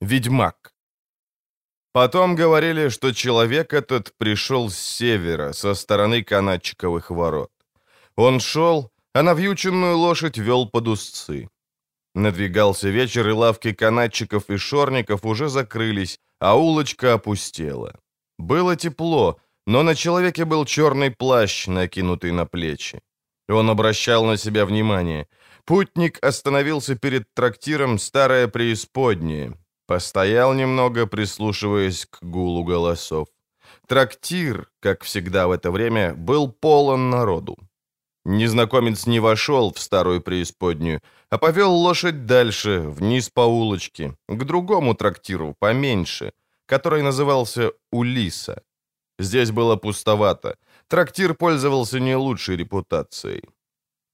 Ведьмак. Потом говорили, что человек этот пришел с севера, со стороны канатчиковых ворот. Он шел, а навьюченную лошадь вел под узцы. Надвигался вечер, и лавки канатчиков и шорников уже закрылись, а улочка опустела. Было тепло, но на человеке был черный плащ, накинутый на плечи. Он обращал на себя внимание. Путник остановился перед трактиром «Старое преисподнее». Постоял немного, прислушиваясь к гулу голосов. Трактир, как всегда в это время, был полон народу. Незнакомец не вошел в старую преисподнюю, а повел лошадь дальше, вниз по улочке, к другому трактиру, поменьше, который назывался Улиса. Здесь было пустовато. Трактир пользовался не лучшей репутацией.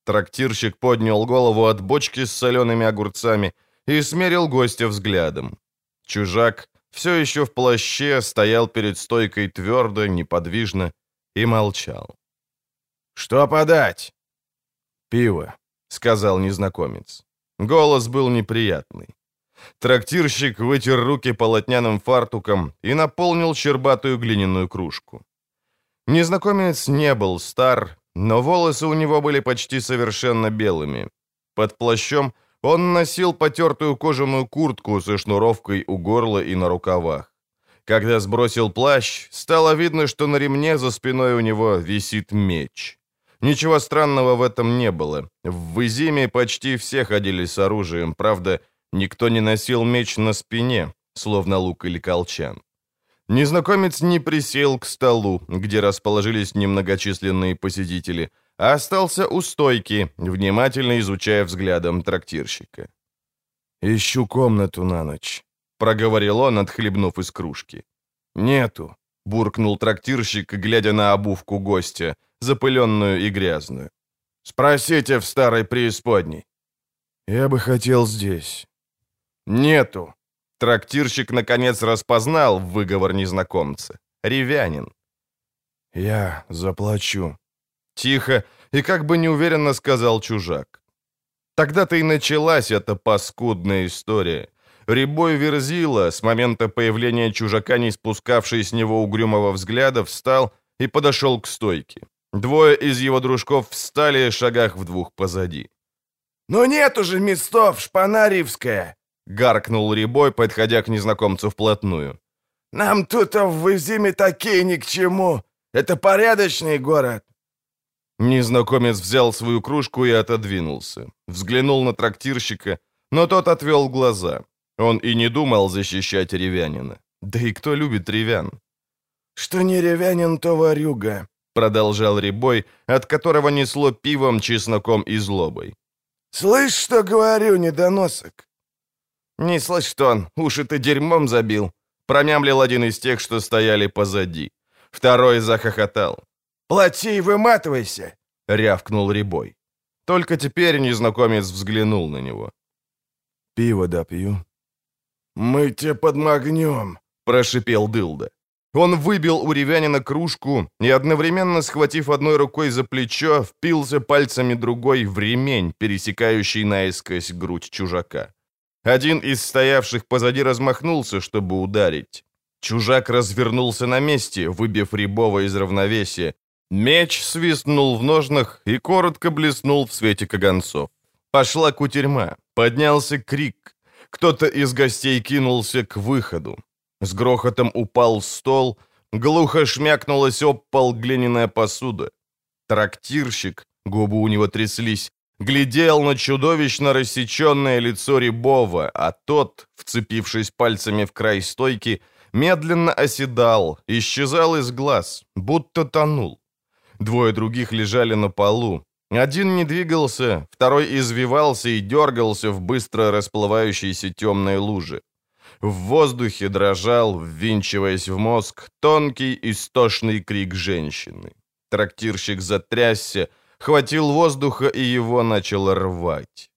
Трактирщик поднял голову от бочки с солеными огурцами и смерил гостя взглядом. Чужак все еще в плаще стоял перед стойкой твердо, неподвижно и молчал. «Что подать?» «Пиво», — сказал незнакомец. Голос был неприятный. Трактирщик вытер руки полотняным фартуком и наполнил щербатую глиняную кружку. Незнакомец не был стар, но волосы у него были почти совершенно белыми. Под плащом он носил потертую кожаную куртку со шнуровкой у горла и на рукавах. Когда сбросил плащ, стало видно, что на ремне за спиной у него висит меч. Ничего странного в этом не было. В Изиме почти все ходили с оружием, правда, никто не носил меч на спине, словно лук или колчан. Незнакомец не присел к столу, где расположились немногочисленные посетители, остался у стойки, внимательно изучая взглядом трактирщика. «Ищу комнату на ночь», — проговорил он, отхлебнув из кружки. «Нету», — буркнул трактирщик, глядя на обувку гостя, запыленную и грязную. «Спросите в старой преисподней». «Я бы хотел здесь». «Нету», Трактирщик, наконец, распознал выговор незнакомца. Ревянин. «Я заплачу». Тихо и как бы неуверенно сказал чужак. Тогда-то и началась эта паскудная история. Рябой Верзила, с момента появления чужака, не спускавший с него угрюмого взгляда, встал и подошел к стойке. Двое из его дружков встали шагах в двух позади. «Ну нет уже местов, Шпанаривская!» — гаркнул Рябой, подходя к незнакомцу вплотную. «Нам тут в Изиме такие ни к чему. Это порядочный город». Незнакомец взял свою кружку и отодвинулся. Взглянул на трактирщика, но тот отвел глаза. Он и не думал защищать ревянина. Да и кто любит ревян? «Что не ревянин, то ворюга», — продолжал Рябой, от которого несло пивом, чесноком и злобой. «Слышь, что говорю, недоносок? «Не слышь, что он, уши ты дерьмом забил», — промямлил один из тех, что стояли позади. Второй захохотал. «Плати и выматывайся!» — рявкнул Рябой. Только теперь незнакомец взглянул на него. «Пиво допью». «Мы тебе подмогнем», — прошипел Дылда. Он выбил у ревянина кружку и, одновременно схватив одной рукой за плечо, впился пальцами другой в ремень, пересекающий наискось грудь чужака. Один из стоявших позади размахнулся, чтобы ударить. Чужак развернулся на месте, выбив Рябова из равновесия. Меч свистнул в ножнах и коротко блеснул в свете каганцов. Пошла кутерьма, поднялся крик. Кто-то из гостей кинулся к выходу. С грохотом упал стол, глухо шмякнулась об пол глиняная посуда. Трактирщик, губы у него тряслись, глядел на чудовищно рассеченное лицо Рябова, а тот, вцепившись пальцами в край стойки, медленно оседал, исчезал из глаз, будто тонул. Двое других лежали на полу. Один не двигался, второй извивался и дергался в быстро расплывающейся темной луже. В воздухе дрожал, ввинчиваясь в мозг, тонкий истошный крик женщины. Трактирщик затрясся, хватил воздуха, и его начало рвать.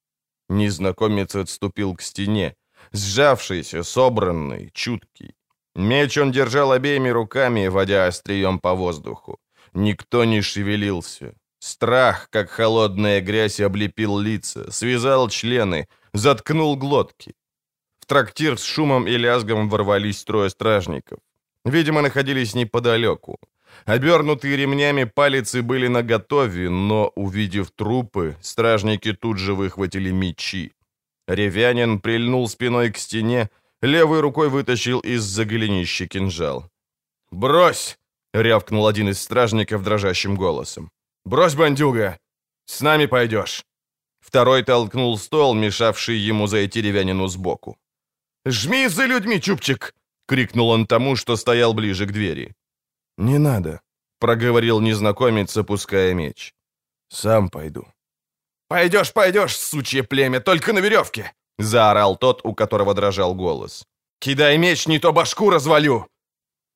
Незнакомец отступил к стене, сжавшийся, собранный, чуткий. Меч он держал обеими руками, водя острием по воздуху. Никто не шевелился. Страх, как холодная грязь, облепил лица, связал члены, заткнул глотки. трактир с шумом и лязгом ворвались трое стражников. Видимо, находились неподалеку. Обернутые ремнями палицы были наготове, но, увидев трупы, стражники тут же выхватили мечи. Ревянин прильнул спиной к стене, левой рукой вытащил из-за кинжал. «Брось!» — рявкнул один из стражников дрожащим голосом. «Брось, бандюга! С нами пойдешь!» Второй толкнул стол, мешавший ему зайти ревянину сбоку. «Жми за людьми, Чупчик!» — крикнул он тому, что стоял ближе к двери. «Не надо», — проговорил незнакомец, опуская меч. «Сам пойду». «Пойдешь, пойдешь, сучье племя, только на веревке!» — заорал тот, у которого дрожал голос. «Кидай меч, не то башку развалю!»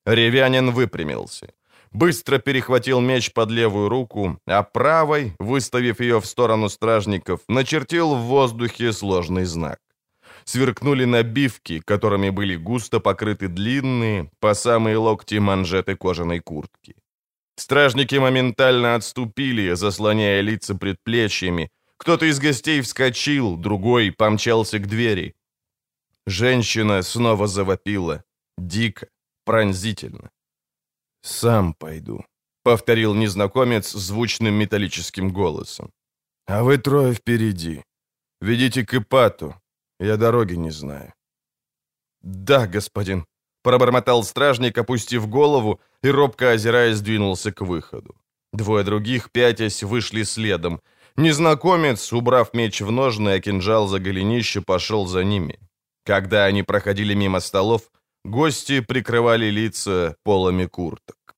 Ревянин выпрямился. Быстро перехватил меч под левую руку, а правой, выставив ее в сторону стражников, начертил в воздухе сложный знак. Сверкнули набивки, которыми были густо покрыты длинные, по самые локти манжеты кожаной куртки. Стражники моментально отступили, заслоняя лица предплечьями, кто-то из гостей вскочил, другой помчался к двери. Женщина снова завопила. Дико, пронзительно. «Сам пойду», — повторил незнакомец звучным металлическим голосом. «А вы трое впереди. Ведите к Ипату. Я дороги не знаю». «Да, господин», — пробормотал стражник, опустив голову и, робко озираясь, двинулся к выходу. Двое других, пятясь, вышли следом, Незнакомец, убрав меч в ножны, а кинжал за голенище, пошел за ними. Когда они проходили мимо столов, гости прикрывали лица полами курток.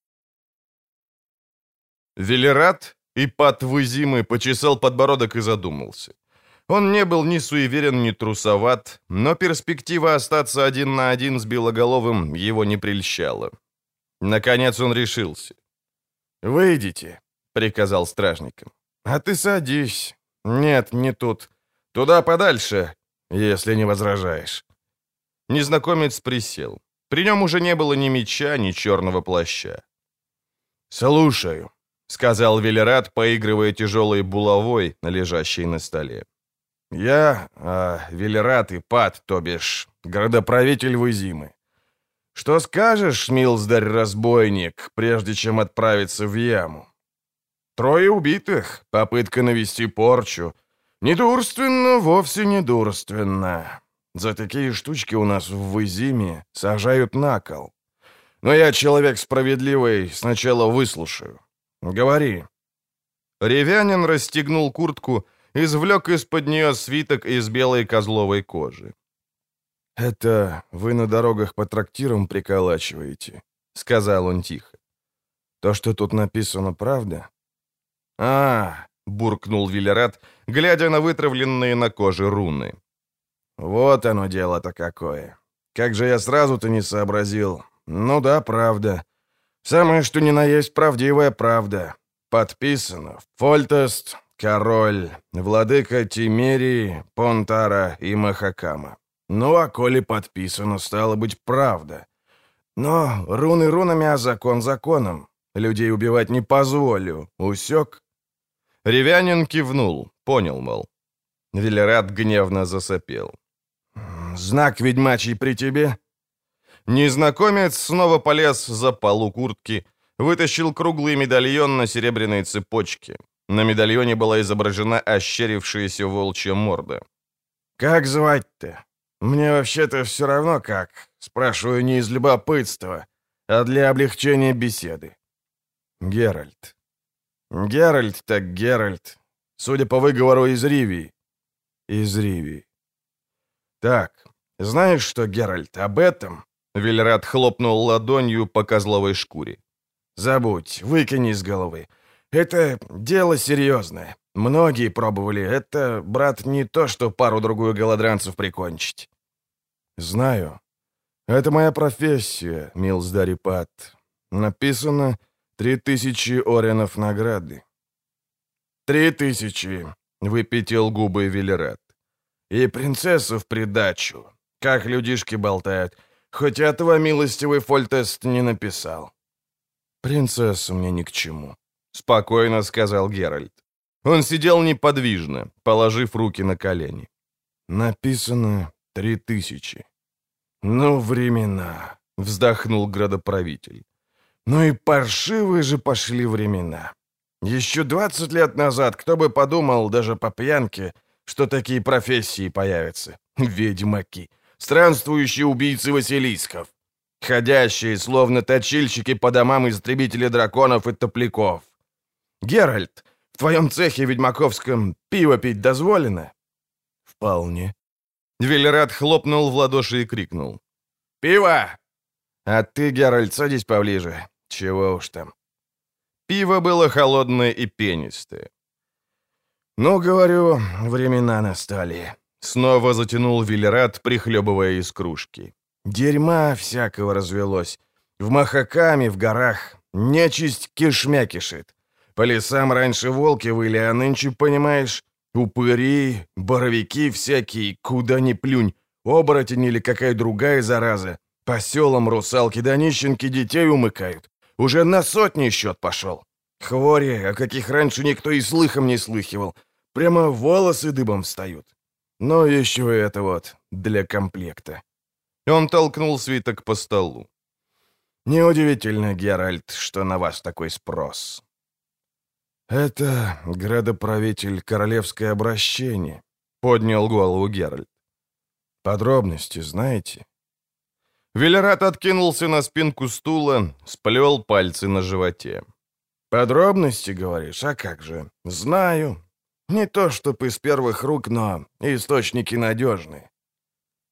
Велерат и Патвызимы почесал подбородок и задумался. Он не был ни суеверен, ни трусоват, но перспектива остаться один на один с Белоголовым его не прельщала. Наконец он решился. «Выйдите», — приказал стражникам. «А ты садись. Нет, не тут. Туда подальше, если не возражаешь». Незнакомец присел. При нем уже не было ни меча, ни черного плаща. «Слушаю», — сказал Велерат, поигрывая тяжелой булавой, лежащей на столе. «Я, а, Велерат и Пат, то бишь, городоправитель Вызимы. Что скажешь, милздарь-разбойник, прежде чем отправиться в яму?» Трое убитых, попытка навести порчу. Недурственно, вовсе недурственно. За такие штучки у нас в Вызиме сажают на кол. Но я человек справедливый, сначала выслушаю. Говори». Ревянин расстегнул куртку, извлек из-под нее свиток из белой козловой кожи. «Это вы на дорогах по трактирам приколачиваете», — сказал он тихо. «То, что тут написано, правда?» «А, — буркнул Виллерат, глядя на вытравленные на коже руны. «Вот оно дело-то какое. Как же я сразу-то не сообразил. Ну да, правда. Самое что ни на есть правдивая правда. Подписано. Фольтест, король, владыка Тимерии, Понтара и Махакама. Ну, а коли подписано, стало быть, правда. Но руны рунами, а закон законом. Людей убивать не позволю. Усек?» Ревянин кивнул, понял, мол. Велерат гневно засопел. «Знак ведьмачий при тебе?» Незнакомец снова полез за полу куртки, вытащил круглый медальон на серебряной цепочке. На медальоне была изображена ощерившаяся волчья морда. «Как звать-то? Мне вообще-то все равно как. Спрашиваю не из любопытства, а для облегчения беседы». «Геральт», Геральт так Геральт. Судя по выговору из Ривии. Из Ривии. Так, знаешь что, Геральт, об этом? Вильрат хлопнул ладонью по козловой шкуре. Забудь, выкини из головы. Это дело серьезное. Многие пробовали. Это, брат, не то, что пару-другую голодранцев прикончить. Знаю. Это моя профессия, Милздарипат. Написано Три тысячи оренов награды. Три тысячи, выпятил губы Велерат. И принцессу в придачу. Как людишки болтают. Хоть этого милостивый Фольтест не написал. Принцессу мне ни к чему. Спокойно сказал Геральт. Он сидел неподвижно, положив руки на колени. Написано Три тысячи. Ну, времена, вздохнул градоправитель. Ну и паршивые же пошли времена. Еще 20 лет назад кто бы подумал, даже по пьянке, что такие профессии появятся. Ведьмаки, странствующие убийцы Василисков, ходящие, словно точильщики по домам истребители драконов и топляков. Геральт, в твоем цехе ведьмаковском пиво пить дозволено? Вполне. Велерат хлопнул в ладоши и крикнул. «Пиво!» «А ты, Геральт, садись поближе. Чего уж там». Пиво было холодное и пенистое. «Ну, говорю, времена настали», — снова затянул Вильрат, прихлебывая из кружки. «Дерьма всякого развелось. В Махакаме, в горах. Нечисть кишмя кишит. По лесам раньше волки выли, а нынче, понимаешь, упыри, боровики всякие, куда ни плюнь, оборотень или какая другая зараза. По селам русалки да нищенки детей умыкают. Уже на сотни счет пошел. Хвори, о каких раньше никто и слыхом не слыхивал. Прямо волосы дыбом встают. Но еще это вот для комплекта. Он толкнул свиток по столу. Неудивительно, Геральт, что на вас такой спрос. Это градоправитель Королевское обращение, поднял голову Геральт. Подробности знаете? Велерат откинулся на спинку стула, сплел пальцы на животе. «Подробности, говоришь? А как же? Знаю. Не то, чтоб из первых рук, но источники надежные.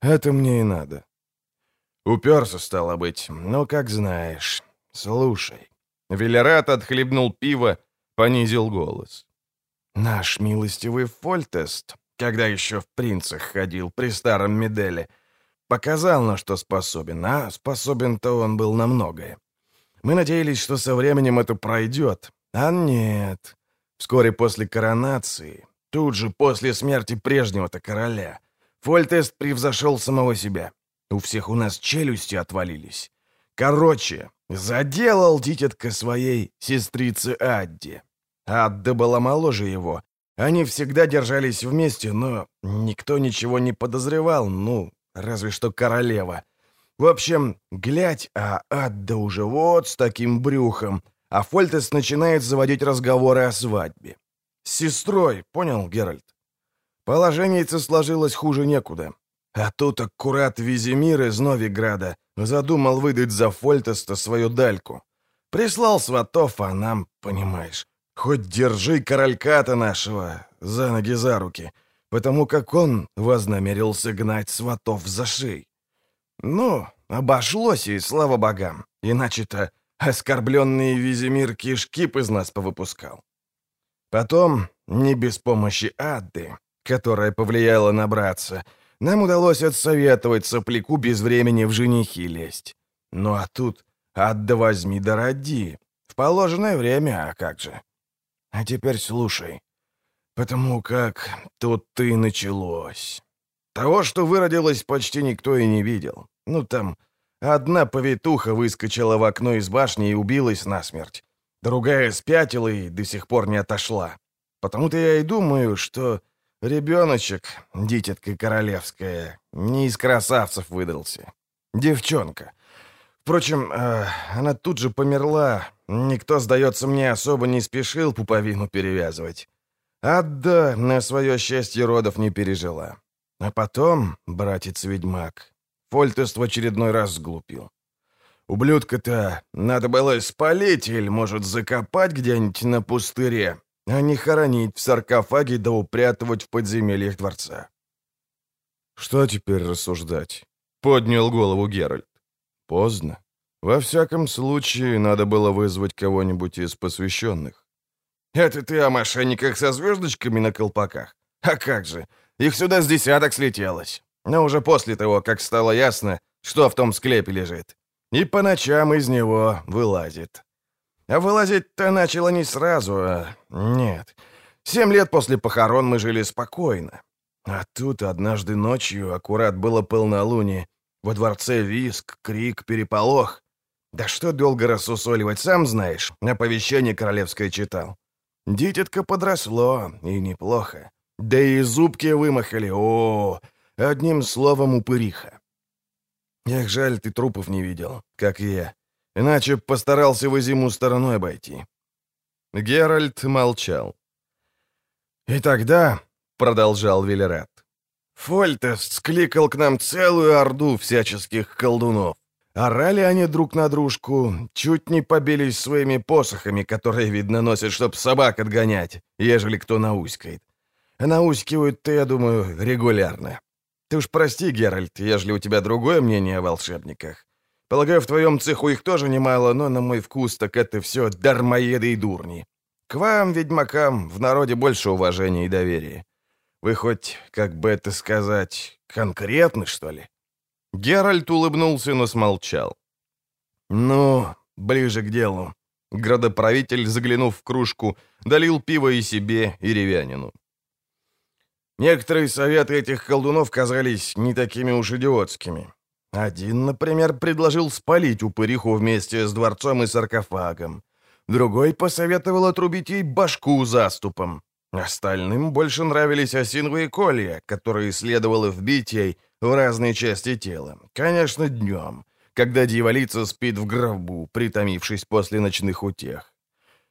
Это мне и надо. Уперся, стало быть. Ну, как знаешь. Слушай». Велерат отхлебнул пиво, понизил голос. «Наш милостивый Фольтест, когда еще в принцах ходил при старом Меделе, показал, на что способен, а способен-то он был на многое. Мы надеялись, что со временем это пройдет, а нет. Вскоре после коронации, тут же после смерти прежнего-то короля, Фольтест превзошел самого себя. У всех у нас челюсти отвалились. Короче, заделал дитятка своей сестрице Адди. Адда была моложе его. Они всегда держались вместе, но никто ничего не подозревал, ну, разве что королева. В общем, глядь, а Адда уже вот с таким брюхом, а Фольтес начинает заводить разговоры о свадьбе. С сестрой, понял, Геральт? Положение-то сложилось хуже некуда. А тут аккурат Визимир из Новиграда задумал выдать за Фольтеста свою дальку. Прислал сватов, а нам, понимаешь, хоть держи королька-то нашего за ноги за руки, потому как он вознамерился гнать сватов за шеи. Ну, обошлось, и слава богам. Иначе-то оскорбленный Визимир кишки из нас повыпускал. Потом, не без помощи Адды, которая повлияла на братца, нам удалось отсоветовать сопляку без времени в женихи лезть. Ну а тут Адда возьми да роди. В положенное время, а как же. А теперь слушай. Потому как тут ты началось. Того, что выродилось, почти никто и не видел. Ну, там, одна повитуха выскочила в окно из башни и убилась насмерть. Другая спятила и до сих пор не отошла. Потому-то я и думаю, что ребеночек, дитятка королевская, не из красавцев выдался. Девчонка. Впрочем, э, она тут же померла. Никто, сдается мне, особо не спешил пуповину перевязывать. Адда на свое счастье родов не пережила. А потом, братец-ведьмак, Фольтест в очередной раз сглупил. Ублюдка-то надо было спалить или, может, закопать где-нибудь на пустыре, а не хоронить в саркофаге да упрятывать в подземельях дворца. «Что теперь рассуждать?» — поднял голову Геральт. «Поздно. Во всяком случае, надо было вызвать кого-нибудь из посвященных». «Это ты о мошенниках со звездочками на колпаках? А как же, их сюда с десяток слетелось. Но уже после того, как стало ясно, что в том склепе лежит. И по ночам из него вылазит. А вылазить-то начало не сразу, а... Нет. Семь лет после похорон мы жили спокойно. А тут однажды ночью, аккурат было полнолуние, во дворце виск, крик, переполох. Да что долго рассусоливать, сам знаешь, оповещение королевское читал. Дитятка подросло, и неплохо. Да и зубки вымахали, о, Одним словом, упыриха. Эх, жаль, ты трупов не видел, как и я. Иначе постарался бы зиму стороной обойти. Геральт молчал. «И тогда», — продолжал Велерат, — «Фольтест скликал к нам целую орду всяческих колдунов. Орали они друг на дружку, чуть не побились своими посохами, которые, видно, носят, чтоб собак отгонять, ежели кто науськает. Наускивают-то, я думаю, регулярно. Ты уж прости, Геральт, ежели у тебя другое мнение о волшебниках. Полагаю, в твоем цеху их тоже немало, но на мой вкус так это все дармоеды и дурни. К вам, ведьмакам, в народе больше уважения и доверия. Вы хоть, как бы это сказать, конкретны, что ли?» Геральт улыбнулся, но смолчал. «Ну, ближе к делу». Градоправитель, заглянув в кружку, долил пиво и себе, и ревянину. Некоторые советы этих колдунов казались не такими уж идиотскими. Один, например, предложил спалить упыриху вместе с дворцом и саркофагом. Другой посоветовал отрубить ей башку заступом. Остальным больше нравились осиновые колья, которые следовало вбить ей в разные части тела. Конечно, днем, когда дьяволица спит в гробу, притомившись после ночных утех.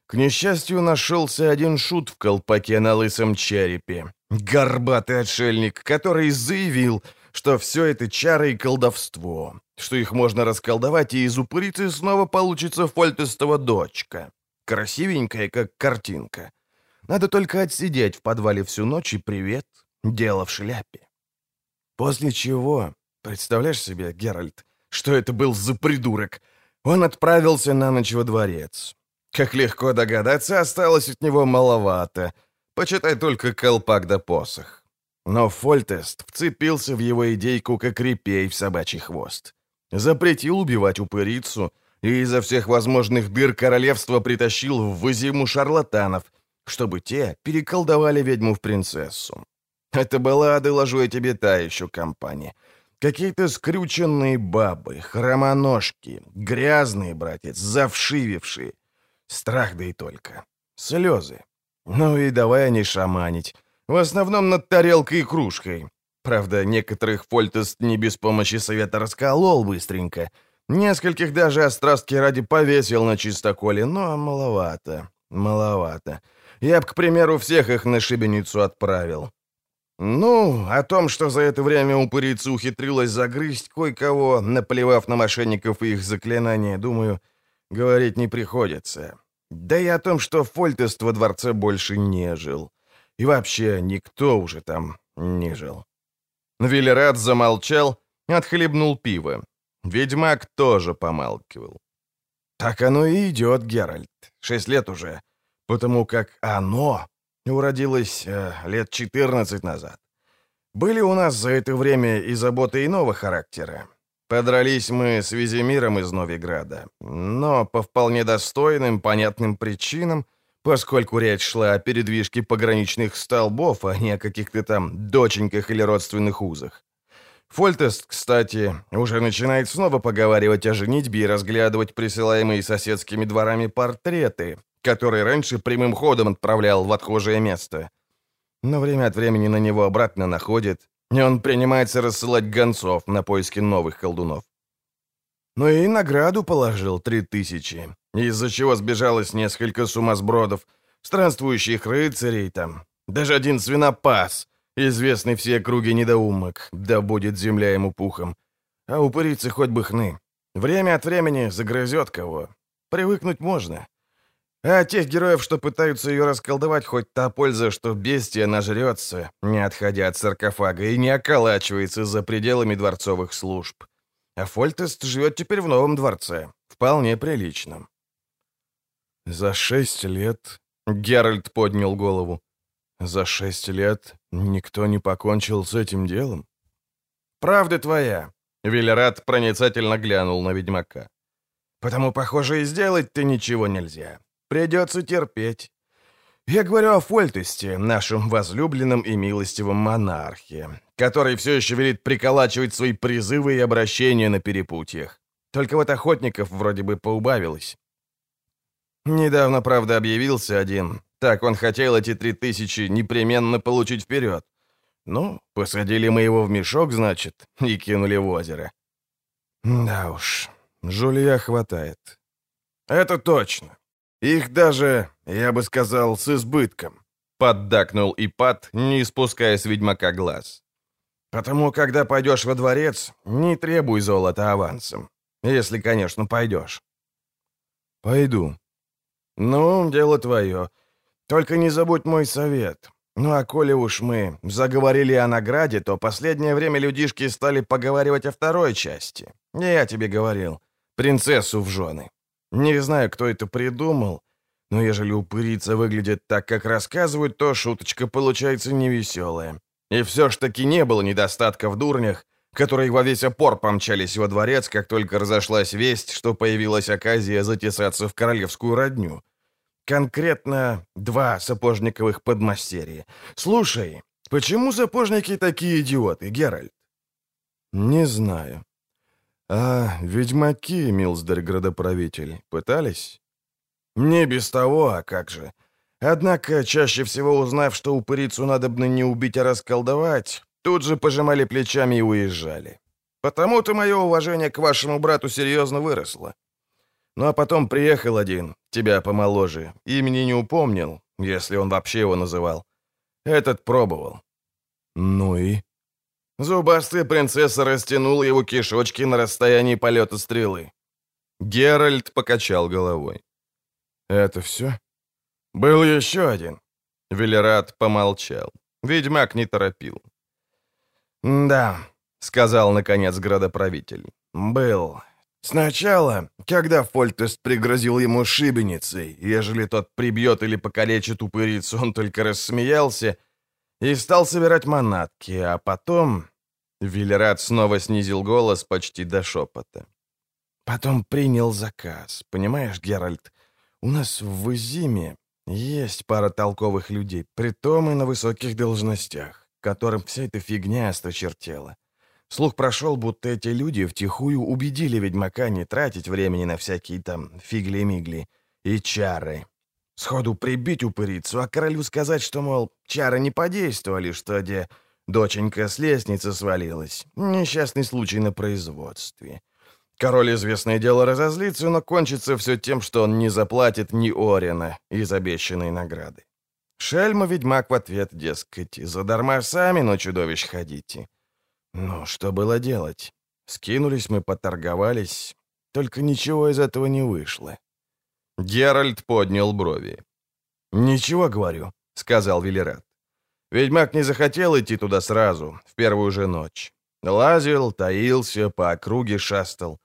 К несчастью, нашелся один шут в колпаке на лысом черепе. Горбатый отшельник, который заявил, что все это чары и колдовство, что их можно расколдовать, и из упырицы снова получится фольтестова дочка. Красивенькая, как картинка. Надо только отсидеть в подвале всю ночь и привет, дело в шляпе. После чего, представляешь себе, Геральт, что это был за придурок? Он отправился на ночь во дворец. Как легко догадаться, осталось от него маловато. Почитай только колпак да посох. Но Фольтест вцепился в его идейку, как репей в собачий хвост. Запретил убивать упырицу и изо всех возможных дыр королевства притащил в Вызиму шарлатанов, чтобы те переколдовали ведьму в принцессу. Это была, доложу я тебе, та еще компания. Какие-то скрюченные бабы, хромоножки, грязные, братец, завшивившие. Страх да и только. Слезы. Ну и давай они шаманить. В основном над тарелкой и кружкой. Правда, некоторых Фольтест не без помощи совета расколол быстренько. Нескольких даже острастки ради повесил на чистоколе, но маловато, маловато. Я б, к примеру, всех их на шибеницу отправил. Ну, о том, что за это время упырица ухитрилась загрызть кое-кого, наплевав на мошенников и их заклинания, думаю, говорить не приходится. Да и о том, что Фольтест во дворце больше не жил. И вообще никто уже там не жил. Велерат замолчал, отхлебнул пиво. Ведьмак тоже помалкивал. «Так оно и идет, Геральт. Шесть лет уже потому как оно уродилось э, лет 14 назад. Были у нас за это время и заботы иного характера. Подрались мы с Визимиром из Новиграда, но по вполне достойным, понятным причинам, поскольку речь шла о передвижке пограничных столбов, а не о каких-то там доченьках или родственных узах. Фольтест, кстати, уже начинает снова поговаривать о женитьбе и разглядывать присылаемые соседскими дворами портреты, который раньше прямым ходом отправлял в отхожее место. Но время от времени на него обратно находит, он принимается рассылать гонцов на поиски новых колдунов. Ну и награду положил три тысячи, из-за чего сбежалось несколько сумасбродов, странствующих рыцарей там, даже один свинопас, известный все круги недоумок, да будет земля ему пухом. А упырицы хоть бы хны. Время от времени загрызет кого. Привыкнуть можно. А тех героев, что пытаются ее расколдовать, хоть та польза, что бестия нажрется, не отходя от саркофага, и не околачивается за пределами дворцовых служб. А Фольтест живет теперь в новом дворце, вполне приличном. «За шесть лет...» — Геральт поднял голову. «За шесть лет никто не покончил с этим делом?» «Правда твоя», — Велерат проницательно глянул на ведьмака. «Потому, похоже, и сделать-то ничего нельзя. Придется терпеть. Я говорю о Фольтесте, нашем возлюбленном и милостивом монархе, который все еще велит приколачивать свои призывы и обращения на перепутьях. Только вот охотников вроде бы поубавилось. Недавно, правда, объявился один. Так он хотел эти три тысячи непременно получить вперед. Ну, посадили мы его в мешок, значит, и кинули в озеро. Да уж, жулья хватает. Это точно. Их даже, я бы сказал, с избытком. Поддакнул Ипат, не спуская с ведьмака глаз. Потому, когда пойдешь во дворец, не требуй золота авансом. Если, конечно, пойдешь. Пойду. Ну, дело твое. Только не забудь мой совет. Ну а коли уж мы заговорили о награде, то последнее время людишки стали поговаривать о второй части. Я тебе говорил. Принцессу в жены. Не знаю, кто это придумал, но ежели упырица выглядит так, как рассказывают, то шуточка получается невеселая. И все ж таки не было недостатка в дурнях, которые во весь опор помчались во дворец, как только разошлась весть, что появилась оказия затесаться в королевскую родню. Конкретно два сапожниковых подмастерья. Слушай, почему сапожники такие идиоты, Геральт? Не знаю. А ведьмаки, Милсдер-градоправитель, пытались? Не без того, а как же. Однако, чаще всего узнав, что упырицу надобно не убить, а расколдовать, тут же пожимали плечами и уезжали. Потому-то мое уважение к вашему брату серьезно выросло. Ну а потом приехал один, тебя помоложе, имени не упомнил, если он вообще его называл. Этот пробовал. Ну и? Зубастая принцесса растянула его кишочки на расстоянии полета стрелы. Геральт покачал головой. «Это все?» «Был еще один». Велерат помолчал. Ведьмак не торопил. «Да», — сказал, наконец, градоправитель. «Был. Сначала, когда Фольтест пригрозил ему шибеницей, ежели тот прибьет или покалечит упырицу, он только рассмеялся и стал собирать манатки, а потом...» Виллерат снова снизил голос почти до шепота. «Потом принял заказ. Понимаешь, Геральт, у нас в Изиме есть пара толковых людей, притом и на высоких должностях, которым вся эта фигня осточертела. Слух прошел, будто эти люди втихую убедили ведьмака не тратить времени на всякие там фигли-мигли и чары. Сходу прибить упырицу, а королю сказать, что, мол, чары не подействовали, что где доченька с лестницы свалилась. Несчастный случай на производстве. Король, известное дело, разозлится, но кончится все тем, что он не заплатит ни Орина из обещанной награды. Шельма-ведьмак в ответ, дескать, задарма сами на чудовищ ходите. Ну, что было делать? Скинулись мы, поторговались, только ничего из этого не вышло. Геральт поднял брови. «Ничего, говорю», — сказал Велерат. Ведьмак не захотел идти туда сразу, в первую же ночь. Лазил, таился, по округе шастал.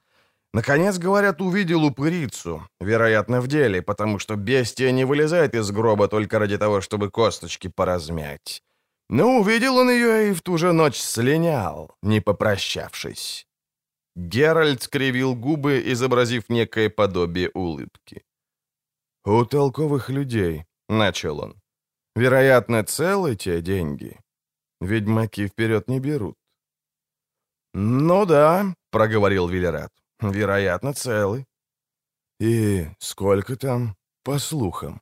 Наконец, говорят, увидел упырицу, вероятно, в деле, потому что бестия не вылезает из гроба только ради того, чтобы косточки поразмять. Ну, увидел он ее и в ту же ночь слинял, не попрощавшись. Геральт скривил губы, изобразив некое подобие улыбки. «У толковых людей», — начал он, — «вероятно, целы те деньги. Ведьмаки вперед не берут». «Ну да», — проговорил Велерат, — «вероятно, целы». «И сколько там, по слухам?»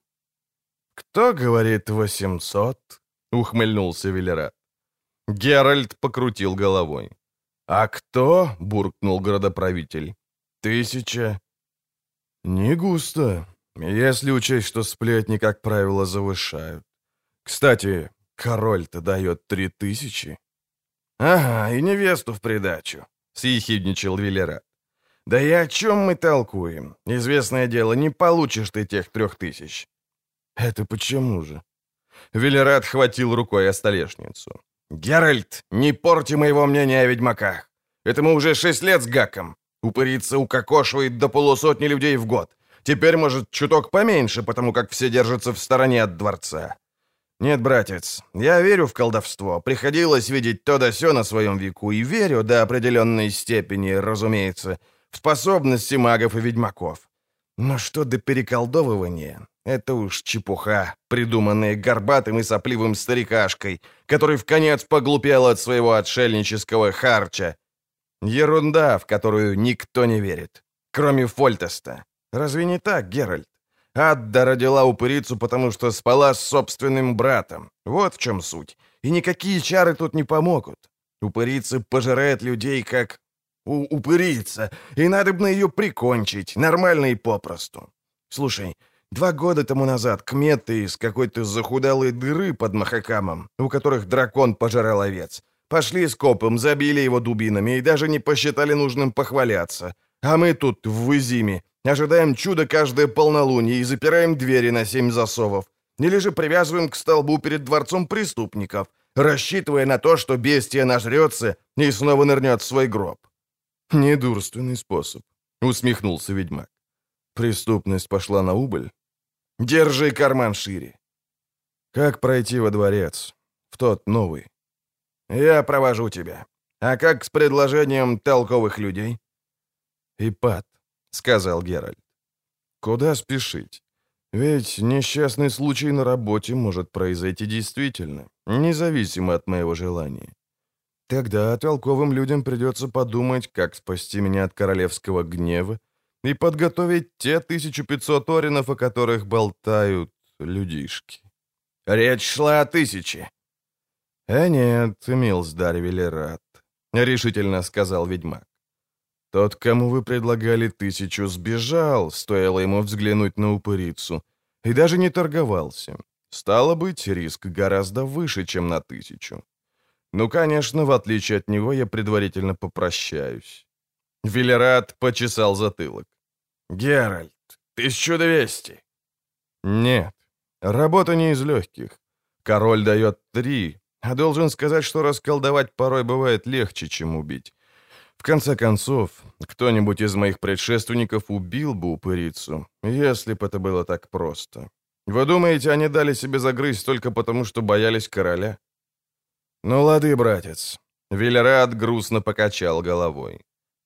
«Кто говорит восемьсот?» — ухмыльнулся Велерат. Геральт покрутил головой. «А кто?» — буркнул градоправитель. «Тысяча». «Не густо, если учесть, что сплетни, как правило, завышают. Кстати, король-то дает три тысячи». «Ага, и невесту в придачу», — съехидничал Велерат. «Да и о чем мы толкуем? Известное дело, не получишь ты тех трех тысяч». «Это почему же?» Велерат хватил рукой о столешницу. «Геральт, не порти моего мнения о ведьмаках. Это мы уже шесть лет с гаком. Упырица укокошивает до полусотни людей в год. Теперь, может, чуток поменьше, потому как все держатся в стороне от дворца. Нет, братец, я верю в колдовство. Приходилось видеть то да сё на своем веку, и верю до определенной степени, разумеется, в способности магов и ведьмаков. Но что до переколдовывания, это уж чепуха, придуманная горбатым и сопливым старикашкой, который в конец поглупел от своего отшельнического харча. Ерунда, в которую никто не верит, кроме Фольтеста. Разве не так, Геральт? Адда родила упырицу, потому что спала с собственным братом. Вот в чем суть. И никакие чары тут не помогут. Упырица пожирает людей, как... У упырица, и надо бы на ее прикончить, нормально и попросту. Слушай, два года тому назад кметы из какой-то захудалой дыры под Махакамом, у которых дракон пожирал овец, пошли копом, забили его дубинами и даже не посчитали нужным похваляться. А мы тут, в Вызиме, ожидаем чуда каждое полнолуние и запираем двери на семь засовов. Или же привязываем к столбу перед дворцом преступников, рассчитывая на то, что бестия нажрется и снова нырнет в свой гроб. «Недурственный способ», — усмехнулся ведьмак. «Преступность пошла на убыль?» «Держи карман шире». «Как пройти во дворец? В тот новый?» «Я провожу тебя. А как с предложением толковых людей?» «Ипат», — сказал Геральт. «Куда спешить? Ведь несчастный случай на работе может произойти действительно, независимо от моего желания. Тогда толковым людям придется подумать, как спасти меня от королевского гнева и подготовить те 1500 оринов, о которых болтают людишки. Речь шла о тысяче. «Э нет, милздарь Велерат», — решительно сказал ведьмак. Тот, кому вы предлагали тысячу, сбежал, стоило ему взглянуть на упырицу, и даже не торговался. Стало быть, риск гораздо выше, чем на тысячу. Ну, конечно, в отличие от него, я предварительно попрощаюсь. Велерат почесал затылок. «Геральт, тысячу двести». «Нет, работа не из легких. Король дает три, а должен сказать, что расколдовать порой бывает легче, чем убить. В конце концов, кто-нибудь из моих предшественников убил бы упырицу, если бы это было так просто. Вы думаете, они дали себе загрызть только потому, что боялись короля? Ну, лады, братец. Вильрад грустно покачал головой.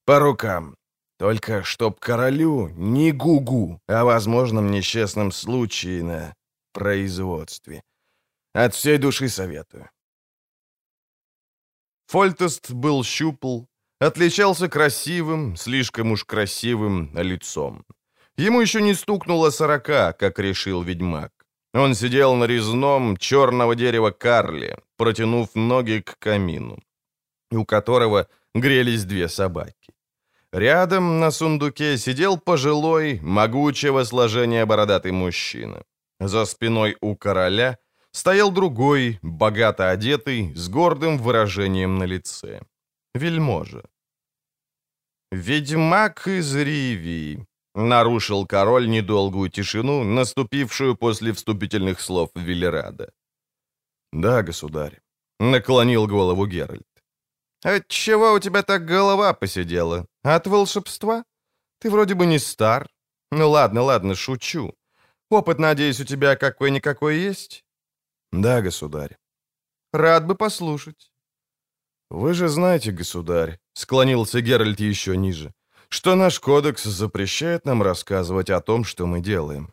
По рукам. Только чтоб королю не гугу о возможном несчастном случае на производстве. От всей души советую. Фольтест был щупл, отличался красивым, слишком уж красивым лицом. Ему еще не стукнуло сорока, как решил ведьмак. Он сидел на резном черного дерева карле, протянув ноги к камину, у которого грелись две собаки. Рядом на сундуке сидел пожилой, могучего сложения бородатый мужчина. За спиной у короля стоял другой, богато одетый, с гордым выражением на лице. Вельможа. «Ведьмак из Ривии», — нарушил король недолгую тишину, наступившую после вступительных слов Велерада. «Да, государь», — наклонил голову Геральт. «Отчего у тебя так голова посидела? От волшебства? Ты вроде бы не стар. Ну ладно, ладно, шучу. Опыт, надеюсь, у тебя какой-никакой есть?» «Да, государь». «Рад бы послушать». «Вы же знаете, государь», — склонился Геральт еще ниже, «что наш кодекс запрещает нам рассказывать о том, что мы делаем».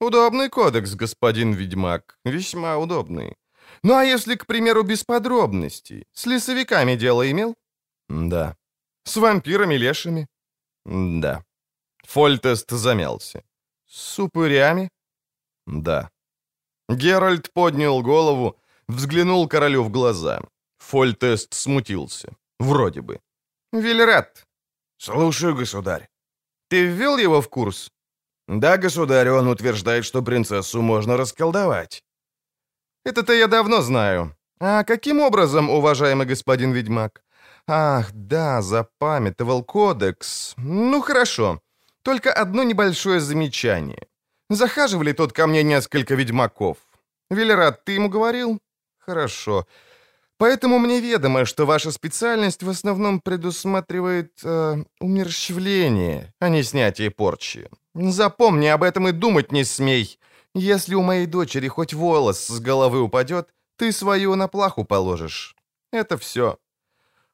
«Удобный кодекс, господин ведьмак, весьма удобный. Ну а если, к примеру, без подробностей? С лесовиками дело имел?» «Да». «С вампирами, лешими?» «Да». Фольтест замялся. «С упырями?» «Да». Геральт поднял голову, взглянул королю в глаза. Фольтест смутился. Вроде бы. «Вильрат». «Слушаю, государь». «Ты ввел его в курс?» «Да, государь, он утверждает, что принцессу можно расколдовать». «Это-то я давно знаю. А каким образом, уважаемый господин ведьмак?» «Ах, да, запамятовал кодекс. Ну, хорошо. Только одно небольшое замечание. Захаживали тут ко мне несколько ведьмаков. Велерат, ты ему говорил? Хорошо. Поэтому мне ведомо, что ваша специальность в основном предусматривает э, умерщвление, а не снятие порчи. Запомни об этом и думать не смей. Если у моей дочери хоть волос с головы упадет, ты свою на плаху положишь. Это все.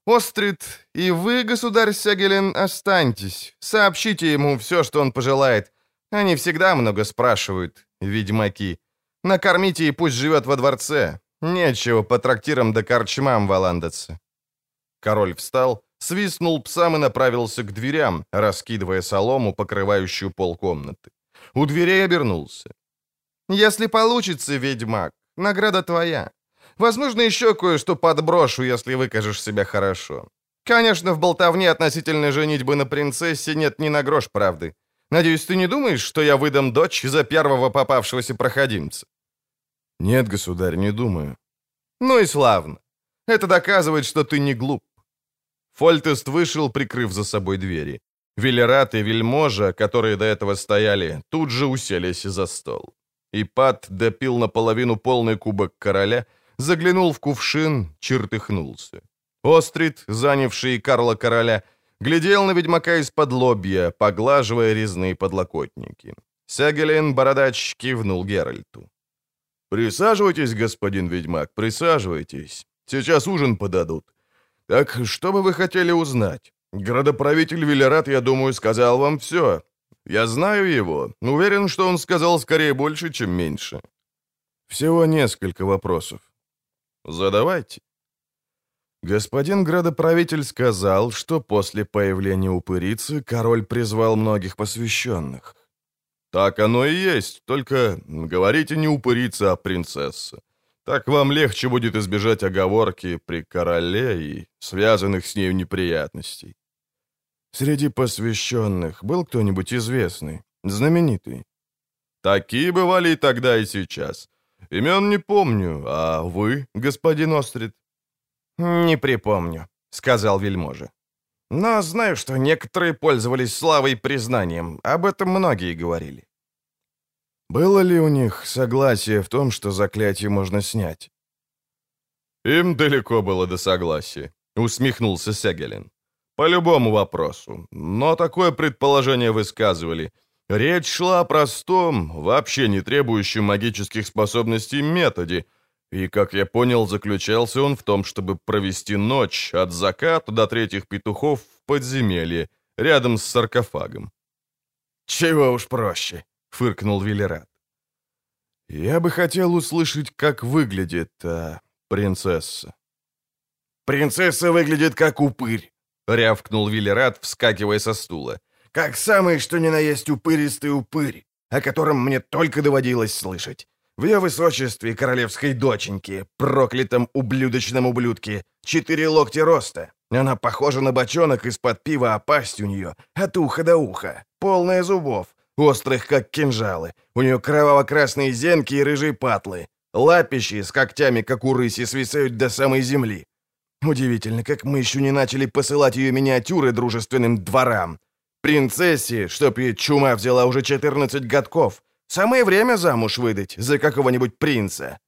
Острид, и вы, государь Сегелен, останьтесь. Сообщите ему все, что он пожелает. Они всегда много спрашивают, ведьмаки. Накормите и пусть живет во дворце. Нечего по трактирам да корчмам валандаться». Король встал, свистнул псам и направился к дверям, раскидывая солому, покрывающую пол комнаты. У дверей обернулся. «Если получится, ведьмак, награда твоя. Возможно, еще кое-что подброшу, если выкажешь себя хорошо. Конечно, в болтовне относительно женитьбы на принцессе нет ни на грош правды. Надеюсь, ты не думаешь, что я выдам дочь за первого попавшегося проходимца?» «Нет, государь, не думаю». «Ну и славно. Это доказывает, что ты не глуп». Фольтест вышел, прикрыв за собой двери. Велерат и Вельможа, которые до этого стояли, тут же уселись за стол. Ипат допил наполовину полный кубок короля, заглянул в кувшин, чертыхнулся. Острид, занявший Карла Короля, глядел на ведьмака из-под лобья, поглаживая резные подлокотники. Сягелин Бородач кивнул Геральту. «Присаживайтесь, господин ведьмак, присаживайтесь. Сейчас ужин подадут. Так что бы вы хотели узнать? Градоправитель Велерат, я думаю, сказал вам все. Я знаю его. Уверен, что он сказал скорее больше, чем меньше. Всего несколько вопросов. Задавайте. Господин градоправитель сказал, что после появления упырицы король призвал многих посвященных. Так оно и есть, только говорите не упырица, а принцесса. Так вам легче будет избежать оговорки при короле и связанных с нею неприятностей. Среди посвященных был кто-нибудь известный, знаменитый? Такие бывали и тогда, и сейчас. Имен не помню, а вы, господин Острид? «Не припомню», — сказал вельможа. «Но знаю, что некоторые пользовались славой и признанием. Об этом многие говорили». «Было ли у них согласие в том, что заклятие можно снять?» «Им далеко было до согласия», — усмехнулся Сегелин. «По любому вопросу. Но такое предположение высказывали. Речь шла о простом, вообще не требующем магических способностей методе — и, как я понял, заключался он в том, чтобы провести ночь от заката до третьих петухов в подземелье, рядом с саркофагом. «Чего уж проще», — фыркнул Велерат. «Я бы хотел услышать, как выглядит а, принцесса». «Принцесса выглядит как упырь», — рявкнул Велерат, вскакивая со стула. «Как самый, что ни на есть упыристый упырь, о котором мне только доводилось слышать. В ее высочестве королевской доченьки, проклятом ублюдочном ублюдке, четыре локти роста. Она похожа на бочонок из-под пива, а пасть у нее от уха до уха, полная зубов, острых, как кинжалы. У нее кроваво-красные зенки и рыжие патлы. Лапищи с когтями, как у рыси, свисают до самой земли. Удивительно, как мы еще не начали посылать ее миниатюры дружественным дворам. Принцессе, чтоб ей чума взяла уже 14 годков, Самое время замуж выдать за какого-нибудь принца».